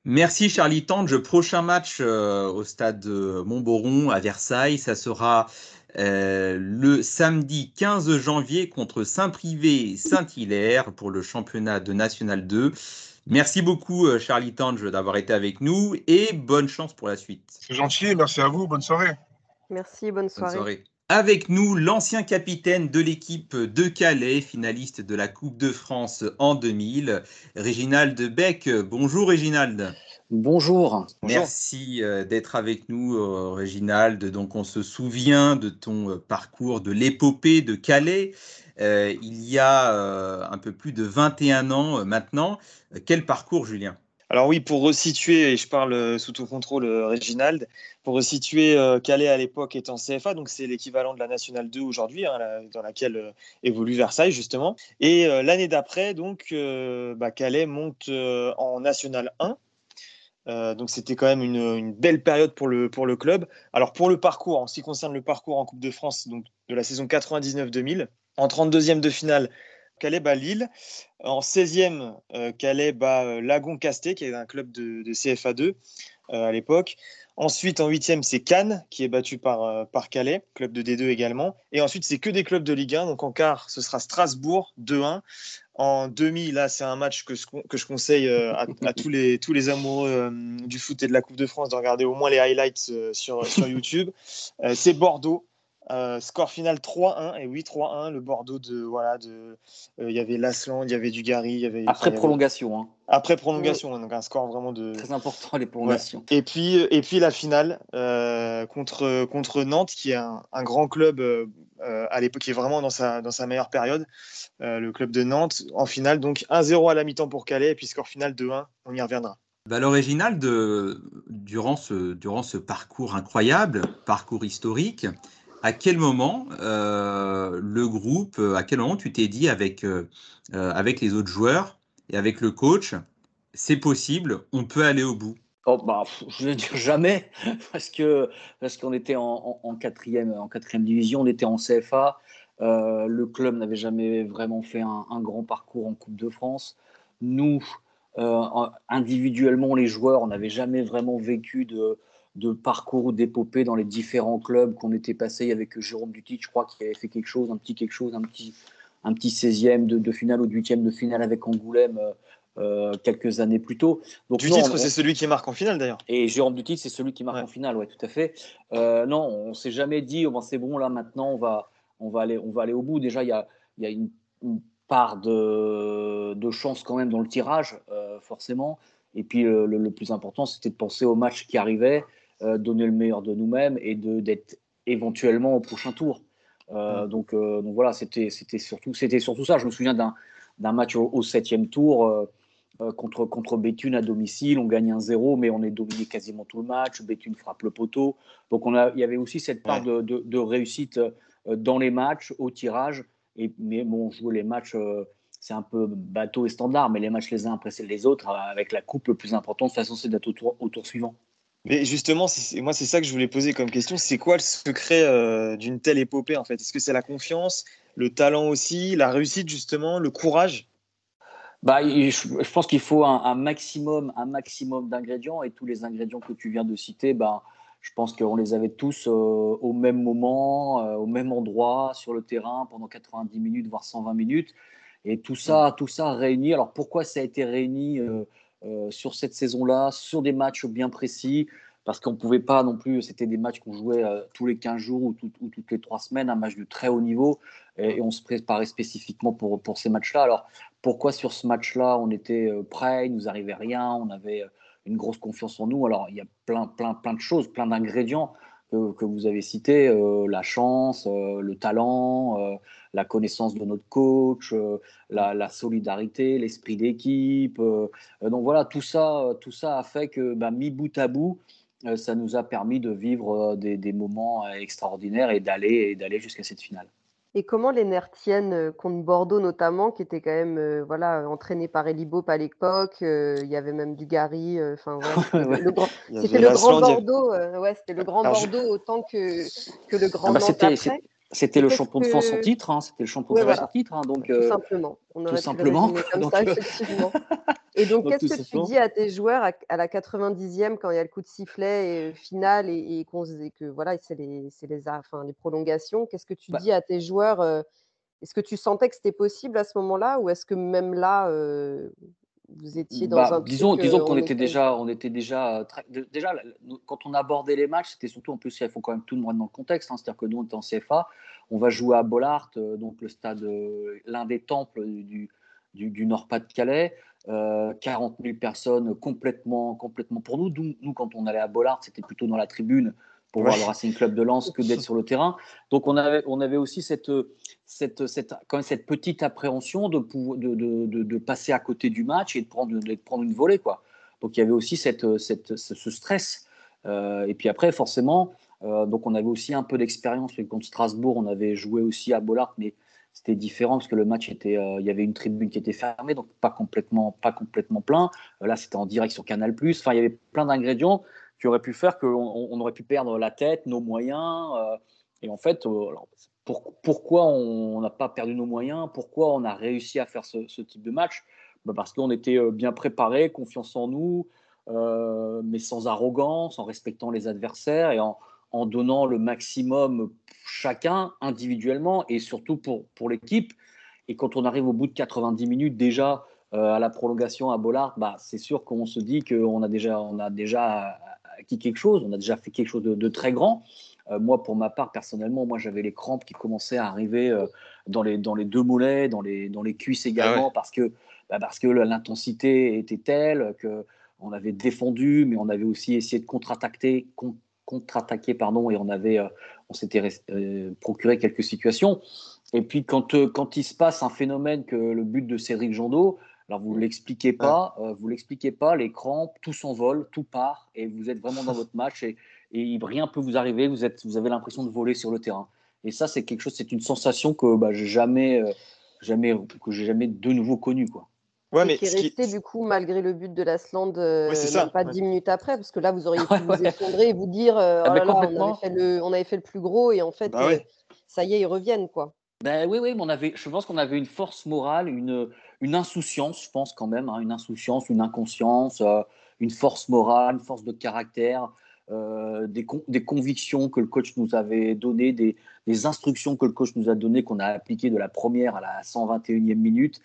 Merci Charlie Tange. Prochain match euh, au stade Montboron à Versailles, ça sera le samedi 15 janvier contre Saint-Privé Saint-Hilaire pour le championnat de National 2. Merci beaucoup Charlie Tange d'avoir été avec nous et bonne chance pour la suite. C'est gentil, merci à vous, bonne soirée. Merci, bonne soirée. Bonne soirée. Avec nous, l'ancien capitaine de l'équipe de Calais, finaliste de la Coupe de France en 2000, Réginald Beck. Bonjour Réginald. Bonjour. Merci euh, d'être avec nous, euh, Réginald. Donc, on se souvient de ton euh, parcours de l'épopée de Calais. il y a un peu plus de 21 ans maintenant. Quel parcours, Julien? Alors oui, pour resituer, et je parle sous ton contrôle, Réginald, pour resituer, Calais à l'époque était en CFA, donc c'est l'équivalent de la Nationale 2 aujourd'hui, hein, dans laquelle évolue Versailles justement. Et l'année d'après, donc, bah, Calais monte en National 1, euh, donc c'était quand même une, belle période pour le, pour le club. Alors pour le parcours, en ce qui concerne le parcours en Coupe de France donc de la saison 99-2000, en 32e de finale, Calais bat Lille. En 16e, euh, Calais bat euh, Lagon Casté, qui est un club de, CFA2 à l'époque. Ensuite, en 8e, c'est Cannes, qui est battu par, par Calais, club de D2 également. Et ensuite, c'est que des clubs de Ligue 1. Donc en quart, ce sera Strasbourg 2-1. En demi, là, c'est un match que, que je conseille euh, à, tous, les, tous les amoureux euh, du foot et de la Coupe de France de regarder au moins les highlights euh, sur, sur YouTube. c'est Bordeaux. Score final 3-1 et oui 3-1 le Bordeaux de voilà de il y avait Lasland il y avait Dugarry il y avait après prolongation hein. après prolongation donc un score vraiment de très important les prolongations et puis et puis la finale contre contre Nantes qui est un, un grand club à l'époque qui est vraiment dans sa dans sa meilleure période euh, le club de Nantes. En finale, donc 1-0 à la mi-temps pour Calais, et puis score final 2-1, on y reviendra. Bah, L'original, de, durant, ce, durant ce parcours incroyable, parcours historique, à quel moment euh, le groupe, à quel moment tu t'es dit avec, euh, avec les autres joueurs et avec le coach, c'est possible, on peut aller au bout? Oh, bah, je vais dire jamais, parce que parce qu'on était en, en, quatrième, en quatrième division, on était en CFA, euh, le club n'avait jamais vraiment fait un, grand parcours en Coupe de France. Nous, euh, individuellement, les joueurs, on n'avait jamais vraiment vécu de, parcours ou d'épopée dans les différents clubs qu'on était passé avec Jérôme Dutit, je crois, qui avait fait quelque chose, un petit quelque chose, un petit, un petit 16e de, finale ou de 8e de finale avec Angoulême. Euh, quelques années plus tôt. Donc, du titre, c'est celui qui marque en finale d'ailleurs. Et Jérôme Dutit, c'est celui qui marque en finale, ouais, tout à fait. non, on s'est jamais dit, oh, ben, c'est bon, là maintenant, on va, on va aller, on va aller au bout. Déjà, il y a, y a une, part de, de, chance quand même dans le tirage, euh, forcément. Et puis, le, plus important, c'était de penser au match qui arrivait, euh, donner le meilleur de nous-mêmes et d'être éventuellement au prochain tour. Euh, donc, donc, voilà, c'était surtout, surtout ça. Je me souviens d'un match au, septième tour. contre, contre Béthune à domicile, on gagne un 0 mais on est dominé quasiment tout le match. Béthune frappe le poteau. Donc on a, il y avait aussi cette part de, de, de, réussite euh, dans les matchs, au tirage. Et, mais bon, jouer les matchs, euh, c'est un peu bateau et standard, mais les matchs les uns après les autres, euh, avec la coupe, le plus important, de toute façon, c'est d'être au tour, au tour suivant. Mais justement, moi, c'est ça que je voulais poser comme question. C'est quoi le secret d'une telle épopée, en fait? Est-ce que c'est la confiance, le talent aussi, la réussite, justement, le courage? Bah, je, pense qu'il faut un, un, maximum, un maximum d'ingrédients et tous les ingrédients que tu viens de citer, bah, je pense qu'on les avait tous euh, au même moment, euh, au même endroit, sur le terrain pendant 90 minutes, voire 120 minutes. Et tout ça, mm. tout ça réuni. Alors pourquoi ça a été réuni euh, sur cette saison-là, sur des matchs bien précis Parce qu'on ne pouvait pas non plus, c'était des matchs qu'on jouait tous les 15 jours ou, toutes les 3 semaines, un match de très haut niveau. Et, on se préparait spécifiquement pour, pour ces matchs-là. Alors pourquoi sur ce match-là, on était prêt, il nous arrivait rien, on avait une grosse confiance en nous? Alors, il y a plein, plein, plein de choses, plein d'ingrédients que, vous avez cités euh, la chance, euh, le talent, euh, la connaissance de notre coach, la, solidarité, l'esprit d'équipe. donc voilà, tout ça, tout ça a fait que, bah, mis bout à bout, ça nous a permis de vivre des, des moments extraordinaires et d'aller jusqu'à cette finale. Et comment les nerfs tiennent contre Bordeaux notamment, qui était quand même voilà, entraîné par Elibop à l'époque. il y avait même Dugarry. Enfin, c'était le grand Bordeaux. ouais, c'était le grand Bordeaux autant que, que le grand ah bah, Nantes après. C'était le champion de France en titre, hein, c'était le champion de France en titre. Hein, donc, tout euh, simplement. On tout simplement. Comme ça, effectivement. Et donc, qu'est-ce que tu dis à tes joueurs à, la 90e quand il y a le coup de sifflet et, final et, et qu'on que voilà, c'est les, les, enfin, les prolongations? Qu'est-ce que tu bah dis à tes joueurs euh, Est-ce que tu sentais que c'était possible à ce moment-là ou est-ce que même là, euh, vous étiez dans bah, un disons disons qu'on était déjà on était déjà très, déjà quand on abordait les matchs c'était surtout en plus il faut quand même tout le monde dans le contexte hein, c'est-à-dire que nous on est en CFA on va jouer à Bollard donc le stade l'un des temples du, du, du Nord-Pas-de-Calais 40 000 personnes complètement, complètement pour nous. Nous, quand on allait à Bollard, c'était plutôt dans la tribune pour voir le Racing Club de Lens que d'être sur le terrain. Donc on avait, on avait aussi cette, cette, cette, quand même cette petite appréhension de, de, de, de, passer à côté du match et de prendre, de prendre une volée. Quoi. Donc il y avait aussi cette, cette ce stress. Euh, et puis après, forcément, euh, donc on avait aussi un peu d'expérience. Contre Strasbourg, on avait joué aussi à Bollard, mais c'était différent parce que le match était, euh, il y avait une tribune qui était fermée, donc pas complètement, pas complètement plein. là, c'était en direct sur Canal+. Enfin, il y avait plein d'ingrédients qui aurait pu faire qu'on on aurait pu perdre la tête, nos moyens. Euh, et en fait, euh, pourquoi on n'a pas perdu nos moyens Pourquoi on a réussi à faire ce, type de match? Bah, Parce qu'on était euh, bien préparé, confiance en nous, mais sans arrogance, en respectant les adversaires et en, donnant le maximum chacun individuellement et surtout pour, pour l'équipe. Et quand on arrive au bout de 90 minutes déjà à la prolongation à Bollard, bah, c'est sûr qu'on se dit qu'on a a déjà acquis quelque chose, on a déjà fait quelque chose de, très grand. Euh, moi, pour ma part, personnellement, moi, j'avais les crampes qui commençaient à arriver euh, dans, les, dans les deux mollets, dans les, dans les cuisses également, ah parce que, bah, parce que l'intensité était telle que on avait défendu, mais on avait aussi essayé de contre-attaquer, contre-attaquer pardon, et on avait, euh, on s'était procuré quelques situations. Et puis quand, quand il se passe un phénomène que le but de Cédric Jandot, alors vous l'expliquez pas, euh, vous l'expliquez pas, les crampes, tout s'envole, tout part, et vous êtes vraiment dans votre match et, et rien peut vous arriver. Vous êtes, vous avez l'impression de voler sur le terrain. Et ça, c'est quelque chose, c'est une sensation que bah, j'ai jamais, euh, jamais, que j'ai jamais de nouveau connue, quoi. Ouais, mais qui est resté du coup malgré le but de l'Asland euh, pas dix minutes après parce que là vous auriez pu vous effondrer et vous dire ah, oh on, avait fait le, on avait fait le plus gros et en fait bah ça y est ils reviennent quoi. Ben oui oui mais on avait je pense qu'on avait une force morale une une insouciance, je pense quand même, hein, une insouciance, une inconscience, euh, une force morale, une force de caractère, euh, des, des, convictions que le coach nous avait données, des, instructions que le coach nous a données, qu'on a appliquées de la première à la 121e minute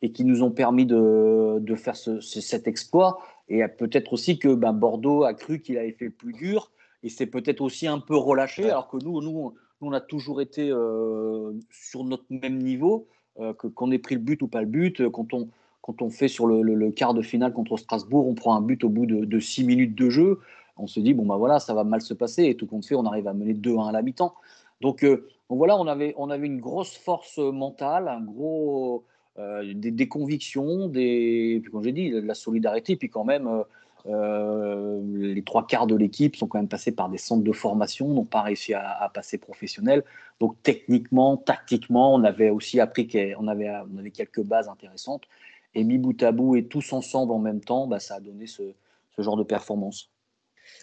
et qui nous ont permis de, de faire ce, cet exploit. Et peut-être aussi que ben, Bordeaux a cru qu'il avait fait le plus dur et c'est peut-être aussi un peu relâché, alors que nous, nous, nous on a toujours été euh, sur notre même niveau. Euh, qu'on ait pris le but ou pas le but. Euh, quand on, quand on fait sur le, quart de finale contre Strasbourg, on prend un but au bout de, six minutes de jeu. On se dit, bon, bah voilà, ça va mal se passer. Et tout compte fait, on arrive à mener 2-1 à la mi-temps. Donc, euh, donc, voilà, on avait, on avait une grosse force mentale, un gros, des, convictions, des, puis comme j'ai dit, de la solidarité, puis quand même les trois quarts de l'équipe sont quand même passés par des centres de formation, n'ont pas réussi à, passer professionnel. Donc techniquement, tactiquement, on avait aussi appris qu'on avait, on avait quelques bases intéressantes. Et mis bout à bout et tous ensemble en même temps, bah, ça a donné ce, genre de performance.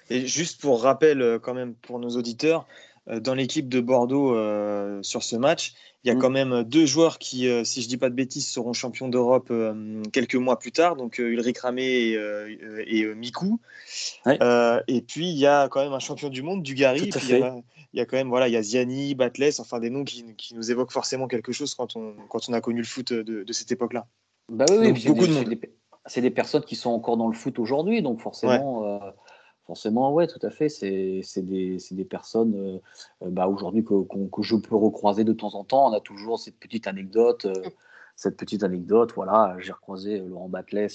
Et juste pour rappel, euh, quand même, pour nos auditeurs, euh, dans l'équipe de Bordeaux euh, sur ce match. Il y a mm. quand même deux joueurs qui, euh, si je dis pas de bêtises, seront champions d'Europe quelques mois plus tard, donc Ulrich Ramé et, Miku. et puis il y a quand même un champion du monde, Dugarry. il, y a, quand même voilà, il y a Ziani, Batles, enfin des noms qui, nous évoquent forcément quelque chose quand on, quand on a connu le foot de, cette époque-là. Bah oui, beaucoup de monde. C'est des, personnes qui sont encore dans le foot aujourd'hui, donc forcément. Forcément, ouais, tout à fait. C'est des, des, personnes euh, euh, bah, aujourd'hui que, que, je peux recroiser de temps en temps. On a toujours cette petite anecdote. Euh, cette petite anecdote, voilà, j'ai recroisé Laurent Batles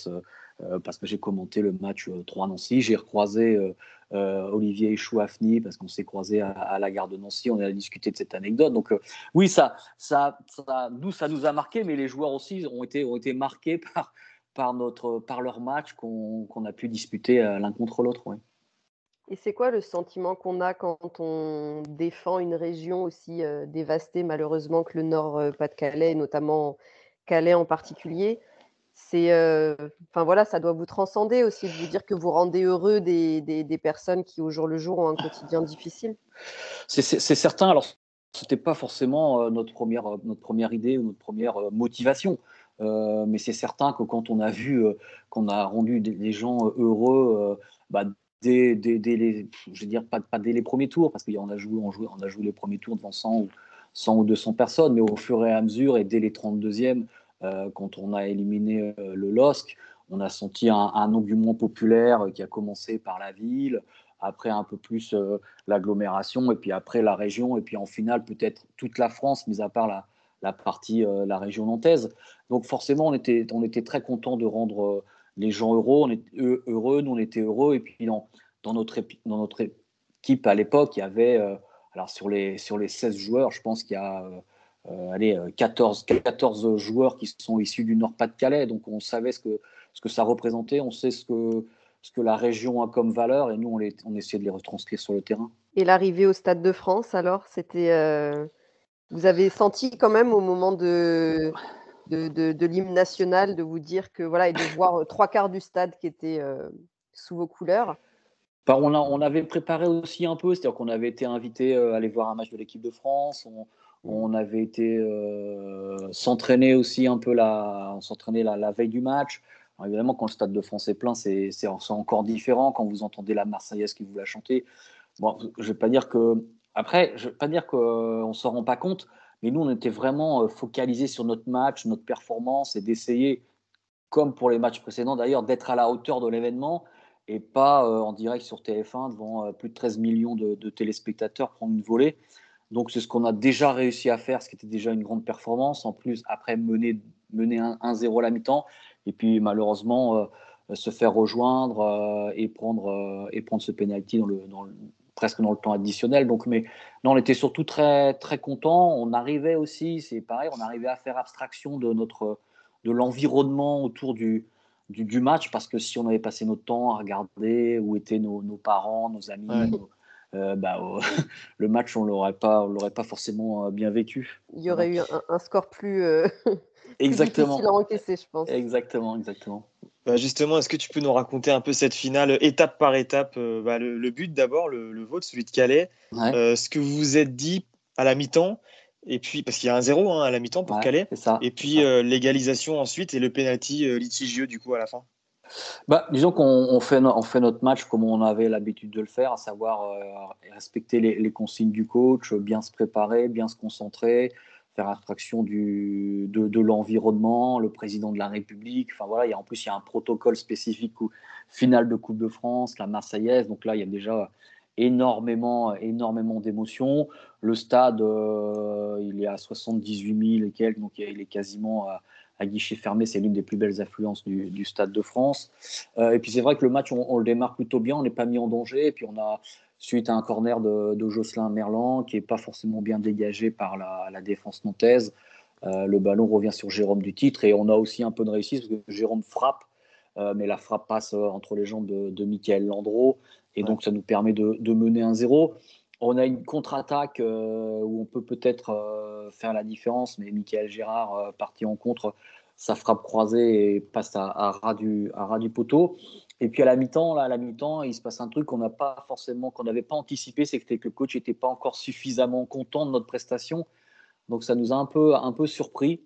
parce que j'ai commenté le match 3 Nancy. J'ai recroisé Olivier Chouafni parce qu'on s'est croisé à, la gare de Nancy. On a discuté de cette anecdote. Donc oui, ça, ça, ça, nous, ça nous a marqué, mais les joueurs aussi ont été, ont été marqués par, par, notre, par leur match qu'on a pu disputer l'un contre l'autre. Ouais. Et c'est quoi le sentiment qu'on a quand on défend une région aussi dévastée malheureusement que le Nord-Pas-de-Calais, notamment Calais en particulier? C'est, enfin voilà, ça doit vous transcender aussi de vous dire que vous rendez heureux des, des, personnes qui au jour le jour ont un quotidien difficile. C'est certain. Alors, c'était pas forcément notre première notre première idée ou notre première motivation. mais c'est certain que quand on a vu qu'on a rendu des, gens heureux, bah, dès, les, je veux dire, pas, dès les premiers tours, parce qu'on a joué, on, a joué les premiers tours devant 100 ou, 100 ou 200 personnes, mais au fur et à mesure, et dès les 32e, euh, quand on a éliminé euh, le LOSC, on a senti un, engouement populaire qui a commencé par la ville, après un peu plus euh, l'agglomération, et puis après la région, et puis en finale peut-être toute la France, mis à part la, la partie, la région nantaise. Donc forcément, on était, on était très content de rendre les gens heureux, on était heureux, nous on était heureux. Et puis dans, notre, équipe à l'époque, il y avait, alors sur les, sur les 16 joueurs, je pense qu'il y a euh, allez, 14, 14 joueurs qui sont issus du Nord-Pas-de-Calais. Donc on savait ce que, ça représentait, on sait ce que, la région a comme valeur et nous, on, les, essayait de les retranscrire sur le terrain. Et l'arrivée au Stade de France, alors, c'était. Euh, vous avez senti quand même au moment de, de, l'hymne national de vous dire que voilà, et de voir euh, trois quarts du stade qui était sous vos couleurs on, on avait préparé aussi un peu, c'est-à-dire qu'on avait été invité à aller voir un match de l'équipe de France. On, on avait été euh, s'entraîner aussi un peu la, s'entraîner la, veille du match. évidemment, quand le Stade de France est plein, c'est, encore différent. Quand vous entendez la Marseillaise qui vous la chanter, bon, je vais pas dire que après, je vais pas dire qu'on s'en rend pas compte, mais nous, on était vraiment euh, focalisés sur notre match, notre performance et d'essayer, comme pour les matchs précédents d'ailleurs, d'être à la hauteur de l'événement et pas euh, en direct sur TF1 devant plus de 13 millions de, téléspectateurs prendre une volée. Donc c'est ce qu'on a déjà réussi à faire, ce qui était déjà une grande performance. En plus, après mener, mener 1-0 à la mi-temps, et puis malheureusement euh, se faire rejoindre euh, et, prendre, euh, et prendre ce penalty dans le, presque dans le temps additionnel. Donc, mais non, on était surtout très très content. On arrivait aussi, c'est pareil, on arrivait à faire abstraction de notre de l'environnement autour du, du, match parce que si on avait passé notre temps à regarder où étaient nos, nos parents, nos amis, euh, bah, le match, on l'aurait pas, l'aurait pas forcément euh, bien vécu. Il y aurait eu un, score plus, euh, exactement. difficile à encaisser, je pense. Exactement, exactement. Bah, justement, est-ce que tu peux nous raconter un peu cette finale, étape par étape bah, le, but d'abord, le, vôtre, celui de Calais, ce que vous vous êtes dit à la mi-temps, et puis parce qu'il y a un zéro hein, à la mi-temps pour Calais, ça, et puis l'égalisation ensuite et le penalty litigieux du coup à la fin. Bah, disons qu'on fait, on fait notre match comme on avait l'habitude de le faire, à savoir euh, respecter les, consignes du coach, bien se préparer, bien se concentrer, faire abstraction du, de, l'environnement, le président de la République. Enfin voilà, il y a, en plus il y a un protocole spécifique au final de Coupe de France, la Marseillaise. Donc là, il y a déjà énormément, énormément d'émotions. Le stade, euh, il est à 78 000 et quelques, donc il est quasiment à guichet fermé, c'est l'une des plus belles affluences du, Stade de France. Euh, et puis c'est vrai que le match, on, le démarre plutôt bien, on n'est pas mis en danger. Et puis on a, suite à un corner de, Jocelyn Merlan, qui n'est pas forcément bien dégagé par la, défense nantaise, euh, le ballon revient sur Jérôme du titre. Et on a aussi un peu de réussite, parce que Jérôme frappe, euh, mais la frappe passe entre les jambes de, de Michael Landreau. Et donc ça nous permet de, de mener un 0 on a une contre-attaque où on peut peut-être faire la différence, mais Michael Gérard, parti en contre, sa frappe croisée et passe à, à, ras du, à du poteau. Et puis à la mi-temps, là, à la mi-temps, il se passe un truc qu'on n'a pas forcément, qu'on n'avait pas anticipé, c'est que le coach n'était pas encore suffisamment content de notre prestation. Donc ça nous a un peu, un peu surpris.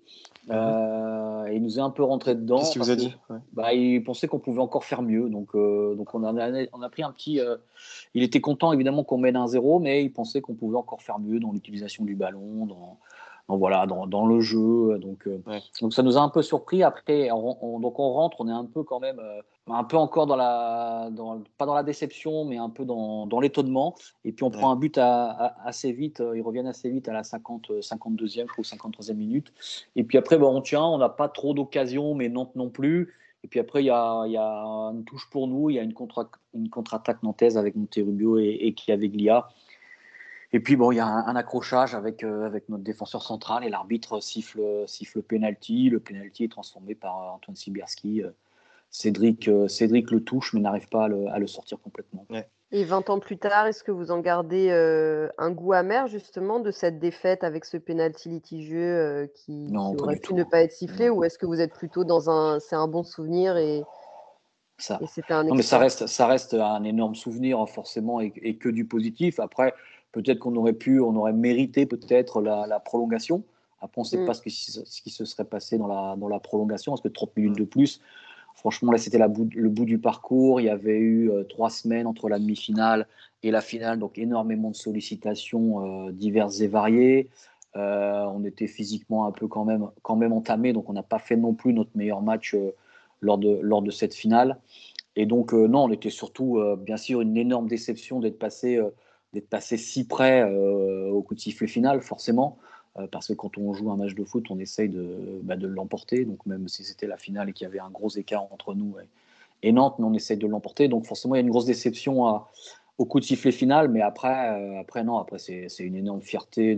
Euh, il nous est un peu rentré dedans. Qu'est-ce qu'il vous a dit? Bah, Il pensait qu'on pouvait encore faire mieux. Donc, euh, donc on, a, on a pris un petit. Euh, il était content évidemment qu'on mène un zéro, mais il pensait qu'on pouvait encore faire mieux dans l'utilisation du ballon, dans, donc voilà, dans, dans, le jeu. Donc, euh, donc ça nous a un peu surpris. Après, on, donc on rentre, on est un peu quand même, euh, un peu encore dans la, dans, pas dans la déception, mais un peu dans, dans l'étonnement. Et puis on prend un but assez vite. Euh, ils reviennent assez vite à la 50, 52e ou 53e minute. Et puis après, bon, on tient. On n'a pas trop d'occasions, mais Nantes non plus. Et puis après, il y a, y a, une touche pour nous. Il y a une contre-attaque une contre nantaise avec Monterubio et, et Chiaveglia et puis, bon, il y a un, accrochage avec, euh, avec notre défenseur central et l'arbitre siffle, siffle penalty. Le penalty est transformé par euh, Antoine Sibierski. Euh, Cédric, Cédric le touche, mais n'arrive pas à le, sortir complètement. Et 20 ans plus tard, est-ce que vous en gardez un goût amer justement de cette défaite avec ce penalty litigieux qui, aurait pu ne pas être sifflé Ou est-ce que vous êtes plutôt dans un. C'est un bon souvenir et. Ça. un non, mais ça reste, ça reste un énorme souvenir, forcément, et, et que du positif. Après, Peut-être qu'on aurait pu, on aurait mérité peut-être la, prolongation. Après, on ne sait mm. pas ce qui, ce qui, se serait passé dans la, dans la prolongation, parce que 30 minutes de plus, franchement, là, c'était le bout du parcours. Il y avait eu euh, trois semaines entre la demi-finale et la finale, donc énormément de sollicitations euh, diverses et variées. Euh, on était physiquement un peu quand même, quand même entamé, donc on n'a pas fait non plus notre meilleur match lors, de, lors de cette finale. Et donc, non, on était surtout, bien sûr, une énorme déception d'être passé d'être passé si près euh, au coup de sifflet final, forcément. parce que quand on joue un match de foot, on essaye de, bah, de l'emporter. Donc même si c'était la finale et qu'il y avait un gros écart entre nous et, Nantes, on essaye de l'emporter. Donc forcément, il y a une grosse déception au coup de sifflet final, mais après, après non, après c'est une énorme fierté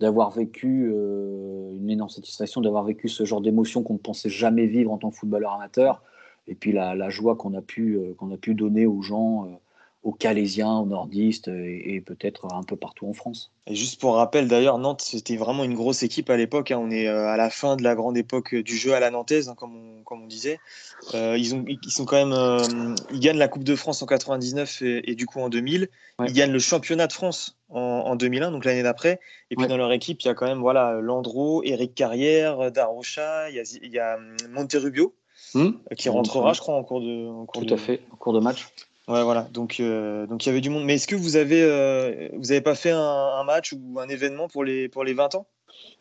d'avoir vécu une énorme satisfaction d'avoir vécu ce genre d'émotion qu'on ne pensait jamais vivre en tant que footballeur amateur et puis la, joie qu'on a, pu, euh, qu'on a pu donner aux gens, euh, aux Calaisiens, aux Nordistes et, peut-être un peu partout en France. Et juste pour rappel, d'ailleurs, Nantes, c'était vraiment une grosse équipe à l'époque. Hein. On est euh, à la fin de la grande époque du jeu à la nantaise, hein, comme, on, comme, on, disait. ils, ont, ils sont quand même, ils gagnent la Coupe de France en 99 et, du coup en 2000. Ils gagnent le championnat de France en, 2001, donc l'année d'après. Et puis dans leur équipe, il y a quand même voilà Landreau, Eric Carrière, Darocha, il y a, il y a hum, Monterubio. Hmm qui rentrera, je crois, en cours de. En Tout à fait, en cours de match. Ouais, voilà. Donc, euh, donc il y avait du monde. Mais est-ce que vous avez, euh, vous avez pas fait un, match ou un événement pour les, pour les 20 ans?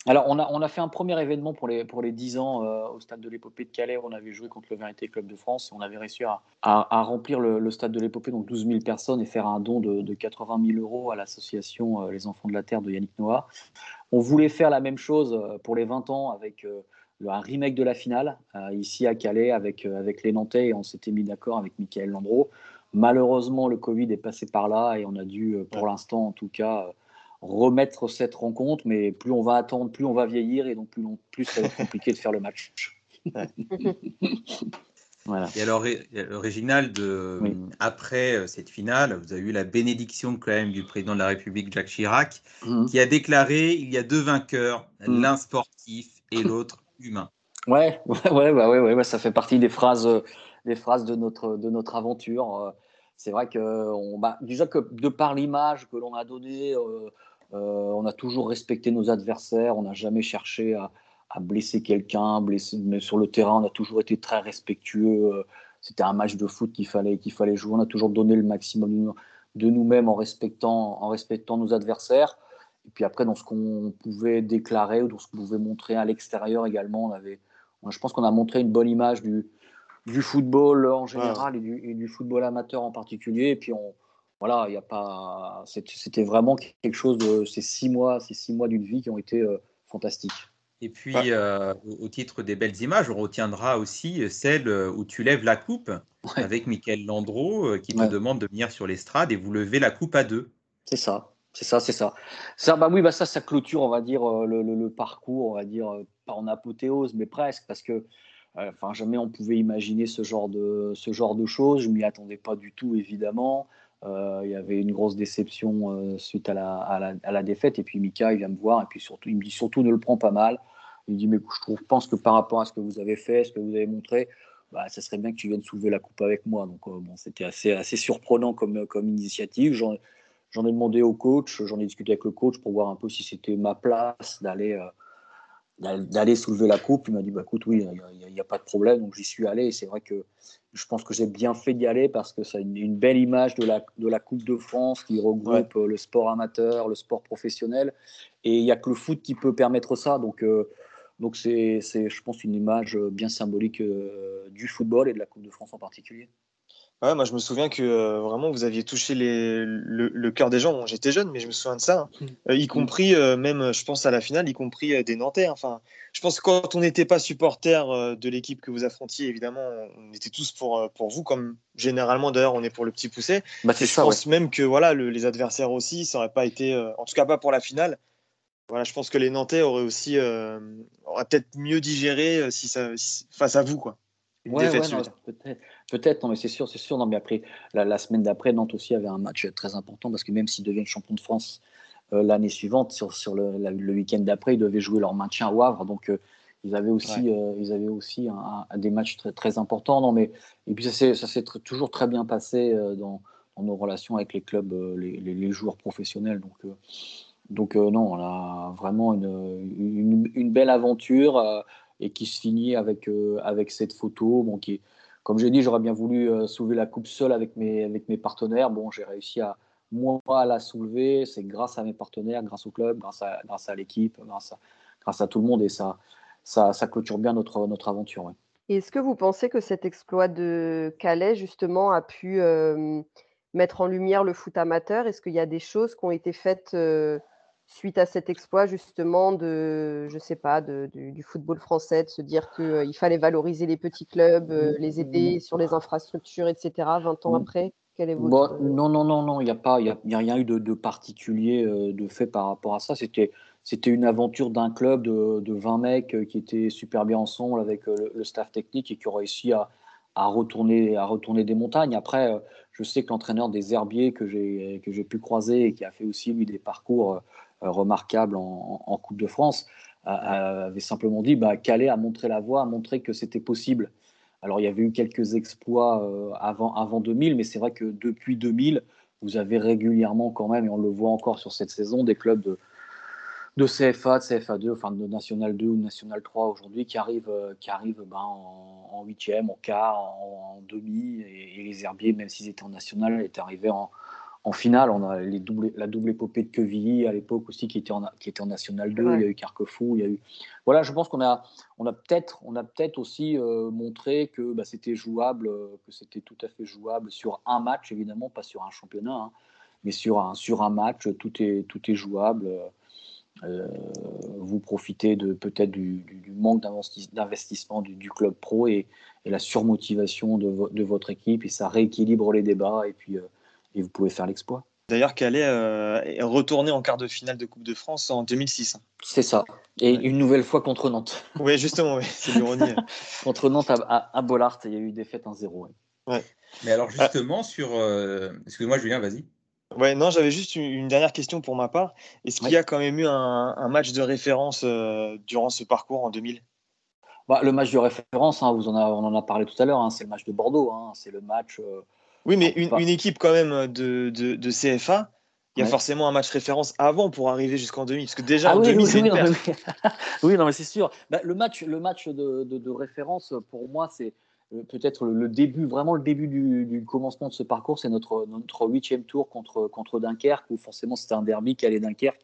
Alors, on a, on a fait un premier événement pour les, pour les 10 ans euh, au stade de l'Épopée de Calais. On avait joué contre le Vérité Club de France. On avait réussi à, à, remplir le, stade de l'Épopée, donc 12 000 personnes, et faire un don de, de 80 000 euros à l'association Les Enfants de la Terre de Yannick Noah. On voulait faire la même chose pour les 20 ans avec un remake de la finale ici à Calais avec, avec les Nantais et on s'était mis d'accord avec Michael Landreau. Malheureusement, le Covid est passé par là et on a dû, euh, pour l'instant en tout cas, remettre cette rencontre. Mais plus on va attendre, plus on va vieillir et donc plus, plus ça va être compliqué de faire le match. voilà. Et alors, Réginald, après cette finale, vous avez eu la bénédiction quand même du président de la République, Jacques Chirac, mmh. qui a déclaré il y a deux vainqueurs, mmh. l'un sportif et l'autre humain. Ouais, ouais, ouais, bah ouais, ouais, ça fait partie des phrases, des phrases de notre, de notre aventure. Euh, c'est vrai que bah, déjà que de par l'image que l'on a donnée, euh, euh, on a toujours respecté nos adversaires, on n'a jamais cherché à, à blesser quelqu'un, mais sur le terrain, on a toujours été très respectueux. C'était un match de foot qu'il fallait, qu'il fallait jouer. On a toujours donné le maximum de nous-mêmes en respectant, en respectant nos adversaires. Et puis après, dans ce qu'on pouvait déclarer ou dans ce qu'on pouvait montrer à l'extérieur également, on avait, je pense qu'on a montré une bonne image du, du football en général et, du, football amateur en particulier. Et puis on, voilà, il y a pas, c'était vraiment quelque chose de ces six mois, ces six mois d'une vie qui ont été euh, fantastiques. Et puis, euh, au titre des belles images, on retiendra aussi celle où tu lèves la coupe avec Michael Landreau euh, qui te demande de venir sur l'estrade et vous levez la coupe à deux. C'est ça. C'est ça, c'est ça. Ça, bah oui, bah ça, ça clôture, on va dire, euh, le, parcours, on va dire, euh, pas en apothéose, mais presque, parce que, euh, enfin, jamais on pouvait imaginer ce genre de, ce genre de choses. Je m'y attendais pas du tout, évidemment. Il y avait une grosse déception suite à la, à la, défaite. Et puis Mika, il vient me voir, et puis surtout, il me dit surtout ne le prends pas mal. Il me dit, mais je trouve, pense que par rapport à ce que vous avez fait, ce que vous avez montré, bah, ça serait bien que tu viennes soulever la coupe avec moi. Donc, bon, c'était assez, assez surprenant comme, comme initiative. J'en ai demandé au coach, j'en ai discuté avec le coach pour voir un peu si c'était ma place d'aller euh, d'aller soulever la coupe. Il m'a dit bah, écoute, oui, il n'y a, pas de problème. Donc j'y suis allé. Et c'est vrai que je pense que j'ai bien fait d'y aller parce que a une, belle image de la, de la Coupe de France qui regroupe euh, le sport amateur, le sport professionnel. Et il n'y a que le foot qui peut permettre ça. Donc. Euh, donc c'est, je pense, une image bien symbolique du football et de la Coupe de France en particulier. Ouais, moi je me souviens que euh, vraiment vous aviez touché les, le, cœur des gens. j'étais jeune, mais je me souviens de ça, hein. mm. euh, y compris euh, même, je pense à la finale, y compris des Nantais. Hein. Enfin, je pense que quand on n'était pas supporter de l'équipe que vous affrontiez, évidemment, on était tous pour, pour vous, comme généralement d'ailleurs on est pour le petit poussé. Bah, je pense même que voilà, les adversaires aussi, ça n'aurait pas été, en tout cas pas pour la finale. Voilà, je pense que les Nantais auraient aussi auraient peut-être mieux digéré si ça, face à vous, quoi. ouais, peut-être. Peut-être, non, mais c'est sûr, c'est sûr. Non, mais après, la, semaine d'après, Nantes aussi avait un match très important parce que même s'ils deviennent champions de France euh, l'année suivante, sur, sur le, le week-end d'après, ils devaient jouer leur maintien au Havre. Donc, euh, ils avaient aussi, euh, ils avaient aussi un, des matchs très, très importants. Non, mais, et puis, ça s'est toujours très bien passé dans, dans, nos relations avec les clubs, les, les, joueurs professionnels. Donc, donc non, on a vraiment une, une, une belle aventure et qui se finit avec, avec cette photo bon, qui est comme j'ai dit, j'aurais bien voulu euh, soulever la coupe seule avec mes, avec mes partenaires. Bon, j'ai réussi à moi à la soulever. C'est grâce à mes partenaires, grâce au club, grâce à, l'équipe, grâce à, tout le monde. Et ça, ça, clôture bien notre, notre aventure. Est-ce que vous pensez que cet exploit de Calais, justement, a pu euh, mettre en lumière le foot amateur? Est-ce qu'il y a des choses qui ont été faites euh, suite à cet exploit justement de, je sais pas, du, football français, de se dire qu'il fallait valoriser les petits clubs, les aider sur les infrastructures, etc. 20 ans après quel est votre... non, non, non, non, il n'y a pas, il y a, rien eu de, particulier de fait par rapport à ça. C'était, c'était une aventure d'un club de, 20 mecs qui étaient super bien ensemble avec le, staff technique et qui ont réussi à, à retourner, à retourner des montagnes. Après, je sais que l'entraîneur des Herbiers que j'ai, pu croiser et qui a fait aussi lui des parcours euh, remarquable en, Coupe de France, avait simplement dit bah, Calais a montré la voie, a montré que c'était possible. Alors il y avait eu quelques exploits euh, avant, avant 2000, mais c'est vrai que depuis 2000, vous avez régulièrement quand même, et on le voit encore sur cette saison, des clubs de, de CFA, de CFA2, enfin de National 2 ou National 3 aujourd'hui qui arrivent, euh, qui arrivent ben, en huitième, en, quart, en, demi, et, les Herbiers, même s'ils étaient en National, étaient arrivés en, en finale, on a les la double épopée de Quevilly à l'époque aussi qui était en, qui était en National 2. Il y a eu Carquefou, il y a eu. Voilà, je pense qu'on a, on a peut-être, on a peut-être aussi euh, montré que bah, c'était jouable, euh, que c'était tout à fait jouable sur un match, évidemment, pas sur un championnat, hein, mais sur un, sur un match, tout est, tout est jouable. Euh, vous profitez de peut-être du, manque d'investissement du, club pro et, la surmotivation de, de, votre équipe et ça rééquilibre les débats et puis et vous pouvez faire l'exploit. D'ailleurs, Calais euh, est retourné en quart de finale de Coupe de France en 2006. C'est ça. Et une nouvelle fois contre Nantes. Oui, justement, c'est l'ironie. contre Nantes à, à, Bollard, il y a eu défaite 1-0. Ouais. Mais alors, justement, sur. Euh, excuse-moi, Julien, vas-y. Ouais, non, j'avais juste une, dernière question pour ma part. Est-ce qu'il y a quand même eu un, match de référence euh, durant ce parcours en 2000 bah, Le match de référence, hein, vous en a, on en a parlé tout à l'heure, hein, c'est le match de Bordeaux. Hein, c'est le match oui, mais une, équipe quand même de, de, CFA, il y a forcément un match référence avant pour arriver jusqu'en demi. Parce que déjà ah en demi, c'est oui, oui, non, mais c'est sûr. Bah, le match, le match de, de référence, pour moi, c'est euh, peut-être le, début, vraiment le début du, commencement de ce parcours. C'est notre, notre huitième tour contre, contre Dunkerque, où forcément c'était un derby, Calais-Dunkerque,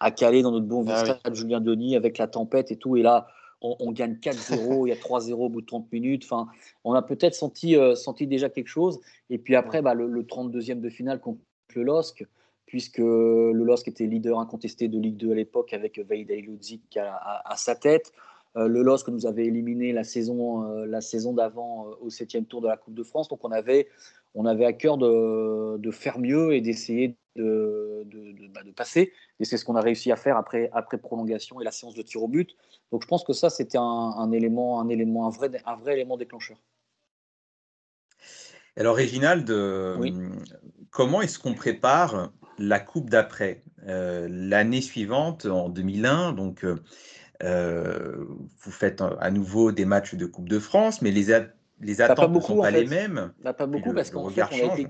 à Calais dans notre bon ah, stade Julien Denis, avec la tempête et tout. Et là, on, gagne 4-0, il y a 3-0 au bout de 30 minutes. Enfin, on a peut-être senti, euh, senti déjà quelque chose. Et puis après, bah, le, 32e de finale contre le LOSC, puisque le LOSC était leader incontesté de Ligue 2 à l'époque avec Veida Iludzik à, sa tête. Euh, le LOSC nous avait éliminé la saison, euh, la saison d'avant au 7 tour de la Coupe de France. Donc on avait, on avait à cœur de, faire mieux et d'essayer de, bah, de, passer. Et c'est ce qu'on a réussi à faire après, après prolongation et la séance de tir au but. Donc je pense que ça, c'était un, élément, un, élément un, vrai, un vrai élément déclencheur. Alors, Réginald, euh, comment est-ce qu'on prépare la coupe d'après? Euh, L'année suivante, en 2001, donc euh, vous faites à nouveau des matchs de Coupe de France, mais les, les attentes ne sont pas les mêmes. Pas beaucoup parce qu'en fait, on a, été,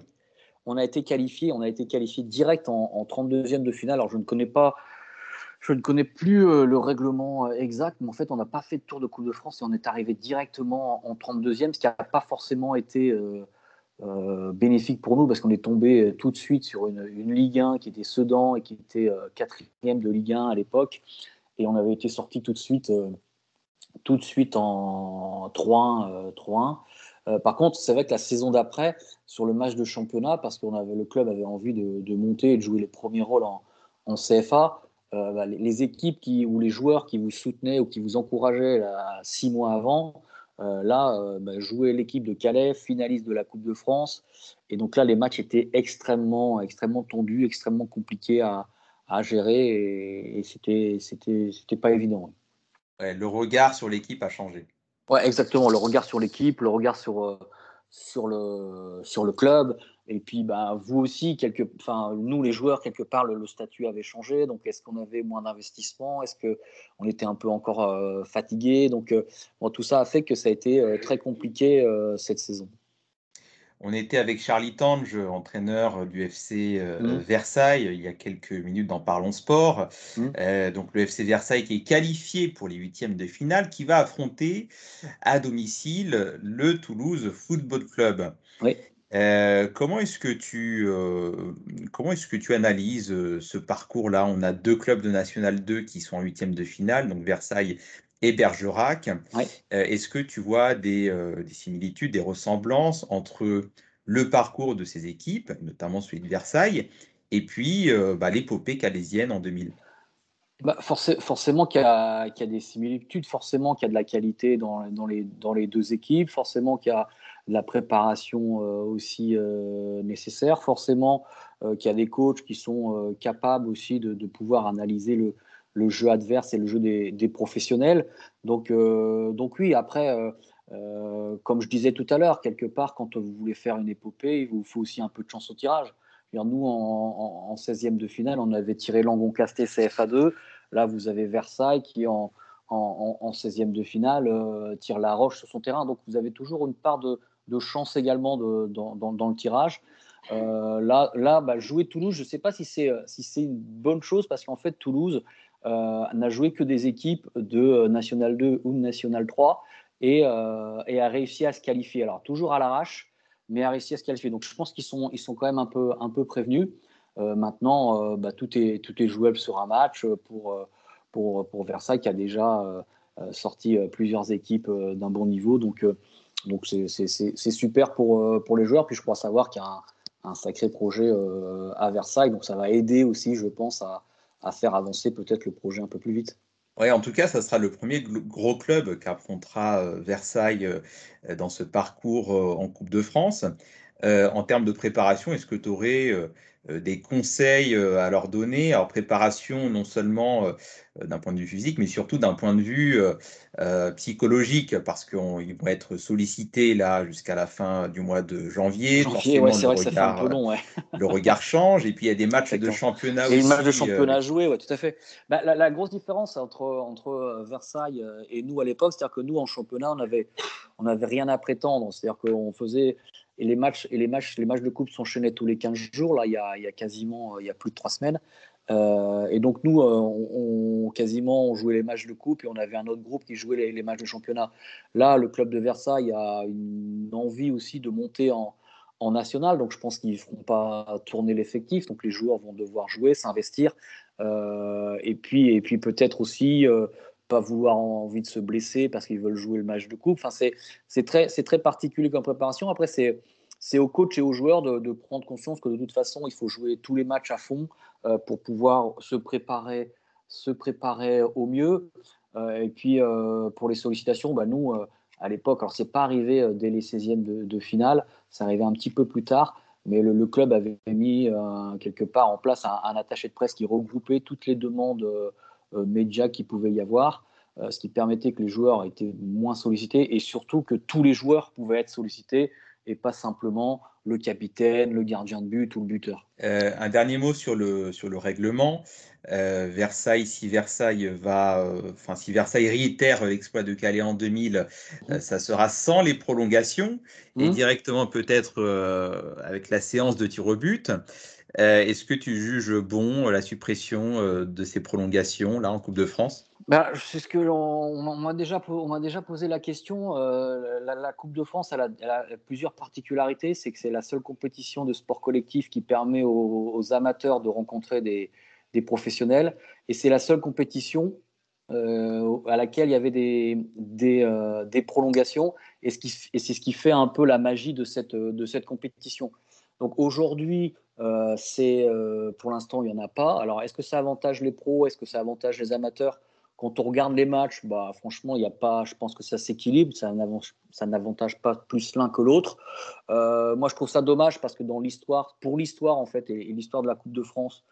on a, été, qualifié, on a été qualifié direct en, en 32e de finale. Alors je ne connais pas, je ne connais plus euh, le règlement euh, exact, mais en fait on n'a pas fait de Tour de Coupe de France et on est arrivé directement en 32e, ce qui n'a pas forcément été euh, bénéfique pour nous parce qu'on est tombé tout de suite sur une, Ligue 1 qui était Sedan et qui était quatrième de Ligue 1 à l'époque, et on avait été sorti tout de suite tout de suite en 3-1. 3 euh, par contre, c'est vrai que la saison d'après, sur le match de championnat, parce que le club avait envie de, monter et de jouer les premiers rôles en, CFA, euh, bah, les, équipes qui, ou les joueurs qui vous soutenaient ou qui vous encourageaient six mois avant, euh, là, bah, jouer l'équipe de Calais, finaliste de la Coupe de France. Et donc là, les matchs étaient extrêmement, extrêmement tendus, extrêmement compliqués à, gérer et, et c'était pas évident le regard sur l'équipe a changé. Ouais, exactement. Le regard sur l'équipe, le regard sur, euh, sur, le, sur le club. Et puis, bah, vous aussi, quelque, nous, les joueurs, quelque part, le, statut avait changé. Donc, est-ce qu'on avait moins d'investissement? Est-ce qu'on était un peu encore euh, fatigué? Donc, euh, tout ça a fait que ça a été très compliqué cette saison. On était avec Charlie Tange, entraîneur du FC euh, mmh. Versailles, il y a quelques minutes dans Parlons Sport. Mmh. Euh, donc le FC Versailles qui est qualifié pour les huitièmes de finale, qui va affronter à domicile le Toulouse Football Club. Euh, comment est-ce que tu comment est-ce que tu analyses ce parcours-là? On a deux clubs de National 2 qui sont en huitièmes de finale, donc Versailles et Bergerac. Euh, est-ce que tu vois euh, des, similitudes, des ressemblances entre le parcours de ces équipes, notamment celui de Versailles, et puis euh, bah, l'épopée calaisienne en 2000 bah, Forcément qu'il y, a des similitudes, forcément qu'il y a de la qualité dans, les, dans les deux équipes, forcément qu'il y a de la préparation aussi nécessaire, forcément qu'il y a des coachs qui sont capables aussi de, pouvoir analyser le, le, jeu adverse et le jeu des, professionnels. Donc, donc oui, après euh, comme je disais tout à l'heure, quelque part, quand vous voulez faire une épopée, il vous faut aussi un peu de chance au tirage. Nous, en, 16e de finale, on avait tiré Langon-Casté CFA2. Là, vous avez Versailles qui, en, en 16e de finale, euh, tire la roche sur son terrain. Donc, vous avez toujours une part de, chance également dans, le tirage. Euh, là, bah, jouer Toulouse, je ne sais pas si c'est une bonne chose parce qu'en fait, Toulouse n'a joué que des équipes de National 2 ou de National 3 euh, et, a réussi à se qualifier. Alors, toujours à l'arrache, mais a réussi à se qualifier. Donc, je pense qu'ils sont, ils sont quand même un peu, un peu prévenus. Euh, maintenant, euh, bah, tout, est, tout est jouable sur un match pour, pour, pour Versailles qui a déjà sorti plusieurs équipes d'un bon niveau. Donc, donc c'est super pour, pour les joueurs. Puis je crois savoir qu'il y a un, sacré projet à Versailles. Donc ça va aider aussi, je pense, à, à faire avancer peut-être le projet un peu plus vite. Ouais, en tout cas, ça sera le premier gros club qu'affrontera euh, Versailles euh, dans ce parcours euh, en Coupe de France. En termes de préparation, est-ce que tu aurais des conseils à leur donner? En préparation non seulement d'un point de vue physique, mais surtout d'un point de vue psychologique, parce qu'ils vont être sollicités là jusqu'à la fin du mois de janvier. janvier ouais, c'est vrai que ça fait un peu long. le regard change, et puis il y a des matchs de championnat aussi. Et matchs de championnat à jouer, ouais, tout à fait. Bah, la, grosse différence entre, entre Versailles et nous à l'époque, c'est-à-dire que nous en championnat, on n'avait on avait rien à prétendre. C'est-à-dire qu'on faisait et les matchs et les matchs les matchs de coupe s'enchaînaient tous les 15 jours là il y a, il y a quasiment il y a plus de trois semaines. Euh, et donc nous euh, on, quasiment on jouait les matchs de coupe et on avait un autre groupe qui jouait les, matchs de championnat. Là le club de Versailles a une envie aussi de monter en, national. Donc je pense qu'ils ne feront pas tourner l'effectif. Donc les joueurs vont devoir jouer s'investir. Euh, et puis et puis peut-être aussi pas vouloir envie de se blesser parce qu'ils veulent jouer le match de coupe. Enfin, c'est très, très particulier comme préparation. Après, c'est au coach et aux joueurs de, prendre conscience que de toute façon, il faut jouer tous les matchs à fond euh, pour pouvoir se préparer, se préparer au mieux. Euh, et puis, euh, pour les sollicitations, bah, nous, à l'époque, alors c'est pas arrivé dès les 16e de, finale, ça arrivait un petit peu plus tard, mais le, club avait mis quelque part en place un, attaché de presse qui regroupait toutes les demandes médias qui pouvait y avoir, euh, ce qui permettait que les joueurs étaient moins sollicités et surtout que tous les joueurs pouvaient être sollicités et pas simplement le capitaine, le gardien de but ou le buteur. Euh, un dernier mot sur le, sur le règlement. Versailles, si Versailles va, enfin si Versailles réitère l'exploit de Calais en 2000, mmh. ça sera sans les prolongations et mmh. directement peut-être avec la séance de tir au but. Euh, est-ce que tu juges bon euh, la suppression euh, de ces prolongations là en Coupe de France? Bah, c'est ce que on, m'a déjà déjà posé la question. la, Coupe de France a, plusieurs particularités. C'est que c'est la seule compétition de sport collectif qui permet aux, amateurs de rencontrer des, professionnels, et c'est la seule compétition à laquelle il y avait des, prolongations, et c'est ce qui fait un peu la magie de cette, de cette compétition. Donc aujourd'hui, euh, c'est euh, pour l'instant, il n'y en a pas. Alors, est-ce que ça avantage les pros? Est-ce que ça avantage les amateurs? Quand on regarde les matchs, bah, franchement, il n'y a pas. Je pense que ça s'équilibre. Ça n'avantage pas plus l'un que l'autre. Euh, moi, je trouve ça dommage parce que dans l'histoire, pour l'histoire en fait, et, l'histoire de la Coupe de France,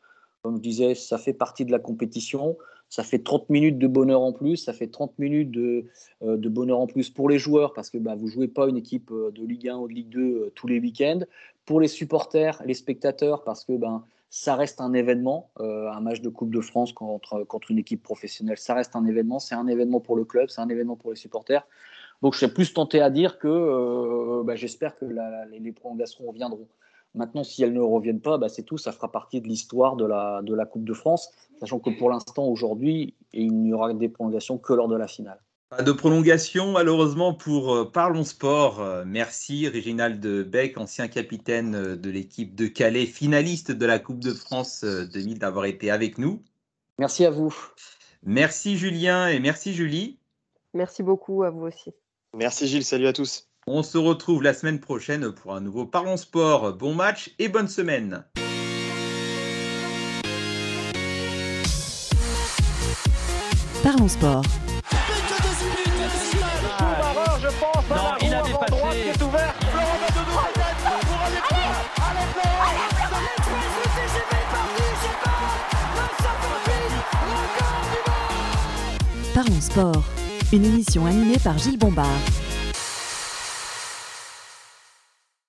comme je disais, ça fait partie de la compétition. Ça fait 30 minutes de bonheur en plus, ça fait 30 minutes de, de bonheur en plus pour les joueurs parce que bah, vous ne jouez pas une équipe de Ligue 1 ou de Ligue 2 tous les week-ends pour les supporters, les spectateurs, parce que ben, ça reste un événement, euh, un match de Coupe de France contre, contre une équipe professionnelle, ça reste un événement, c'est un événement pour le club, c'est un événement pour les supporters. Donc je serais plus tenté à dire que euh, ben, j'espère que les, prolongations reviendront. Maintenant, si elles ne reviennent pas, ben, c'est tout, ça fera partie de l'histoire de la, de la Coupe de France, sachant que pour l'instant, aujourd'hui, il n'y aura des prolongations que lors de la finale. Pas de prolongation malheureusement pour euh, Parlons Sport. Euh, merci Réginald Beck, ancien capitaine euh, de l'équipe de Calais, finaliste de la Coupe de France 2000 d'avoir été avec nous. Merci à vous. Merci Julien et merci Julie. Merci beaucoup à vous aussi. Merci Gilles, salut à tous. On se retrouve la semaine prochaine pour un nouveau Parlons Sport. Bon match et bonne semaine. Parlons sport. je pense. Non, il a dépassé. Qui est ouvert. Florent Badodou. Pour aller plus loin. Allez, Florent. L'express, le TGV est parti. Je pars. 928. Record du monde. Parlons sport. Une émission animée par Gilles Bombard.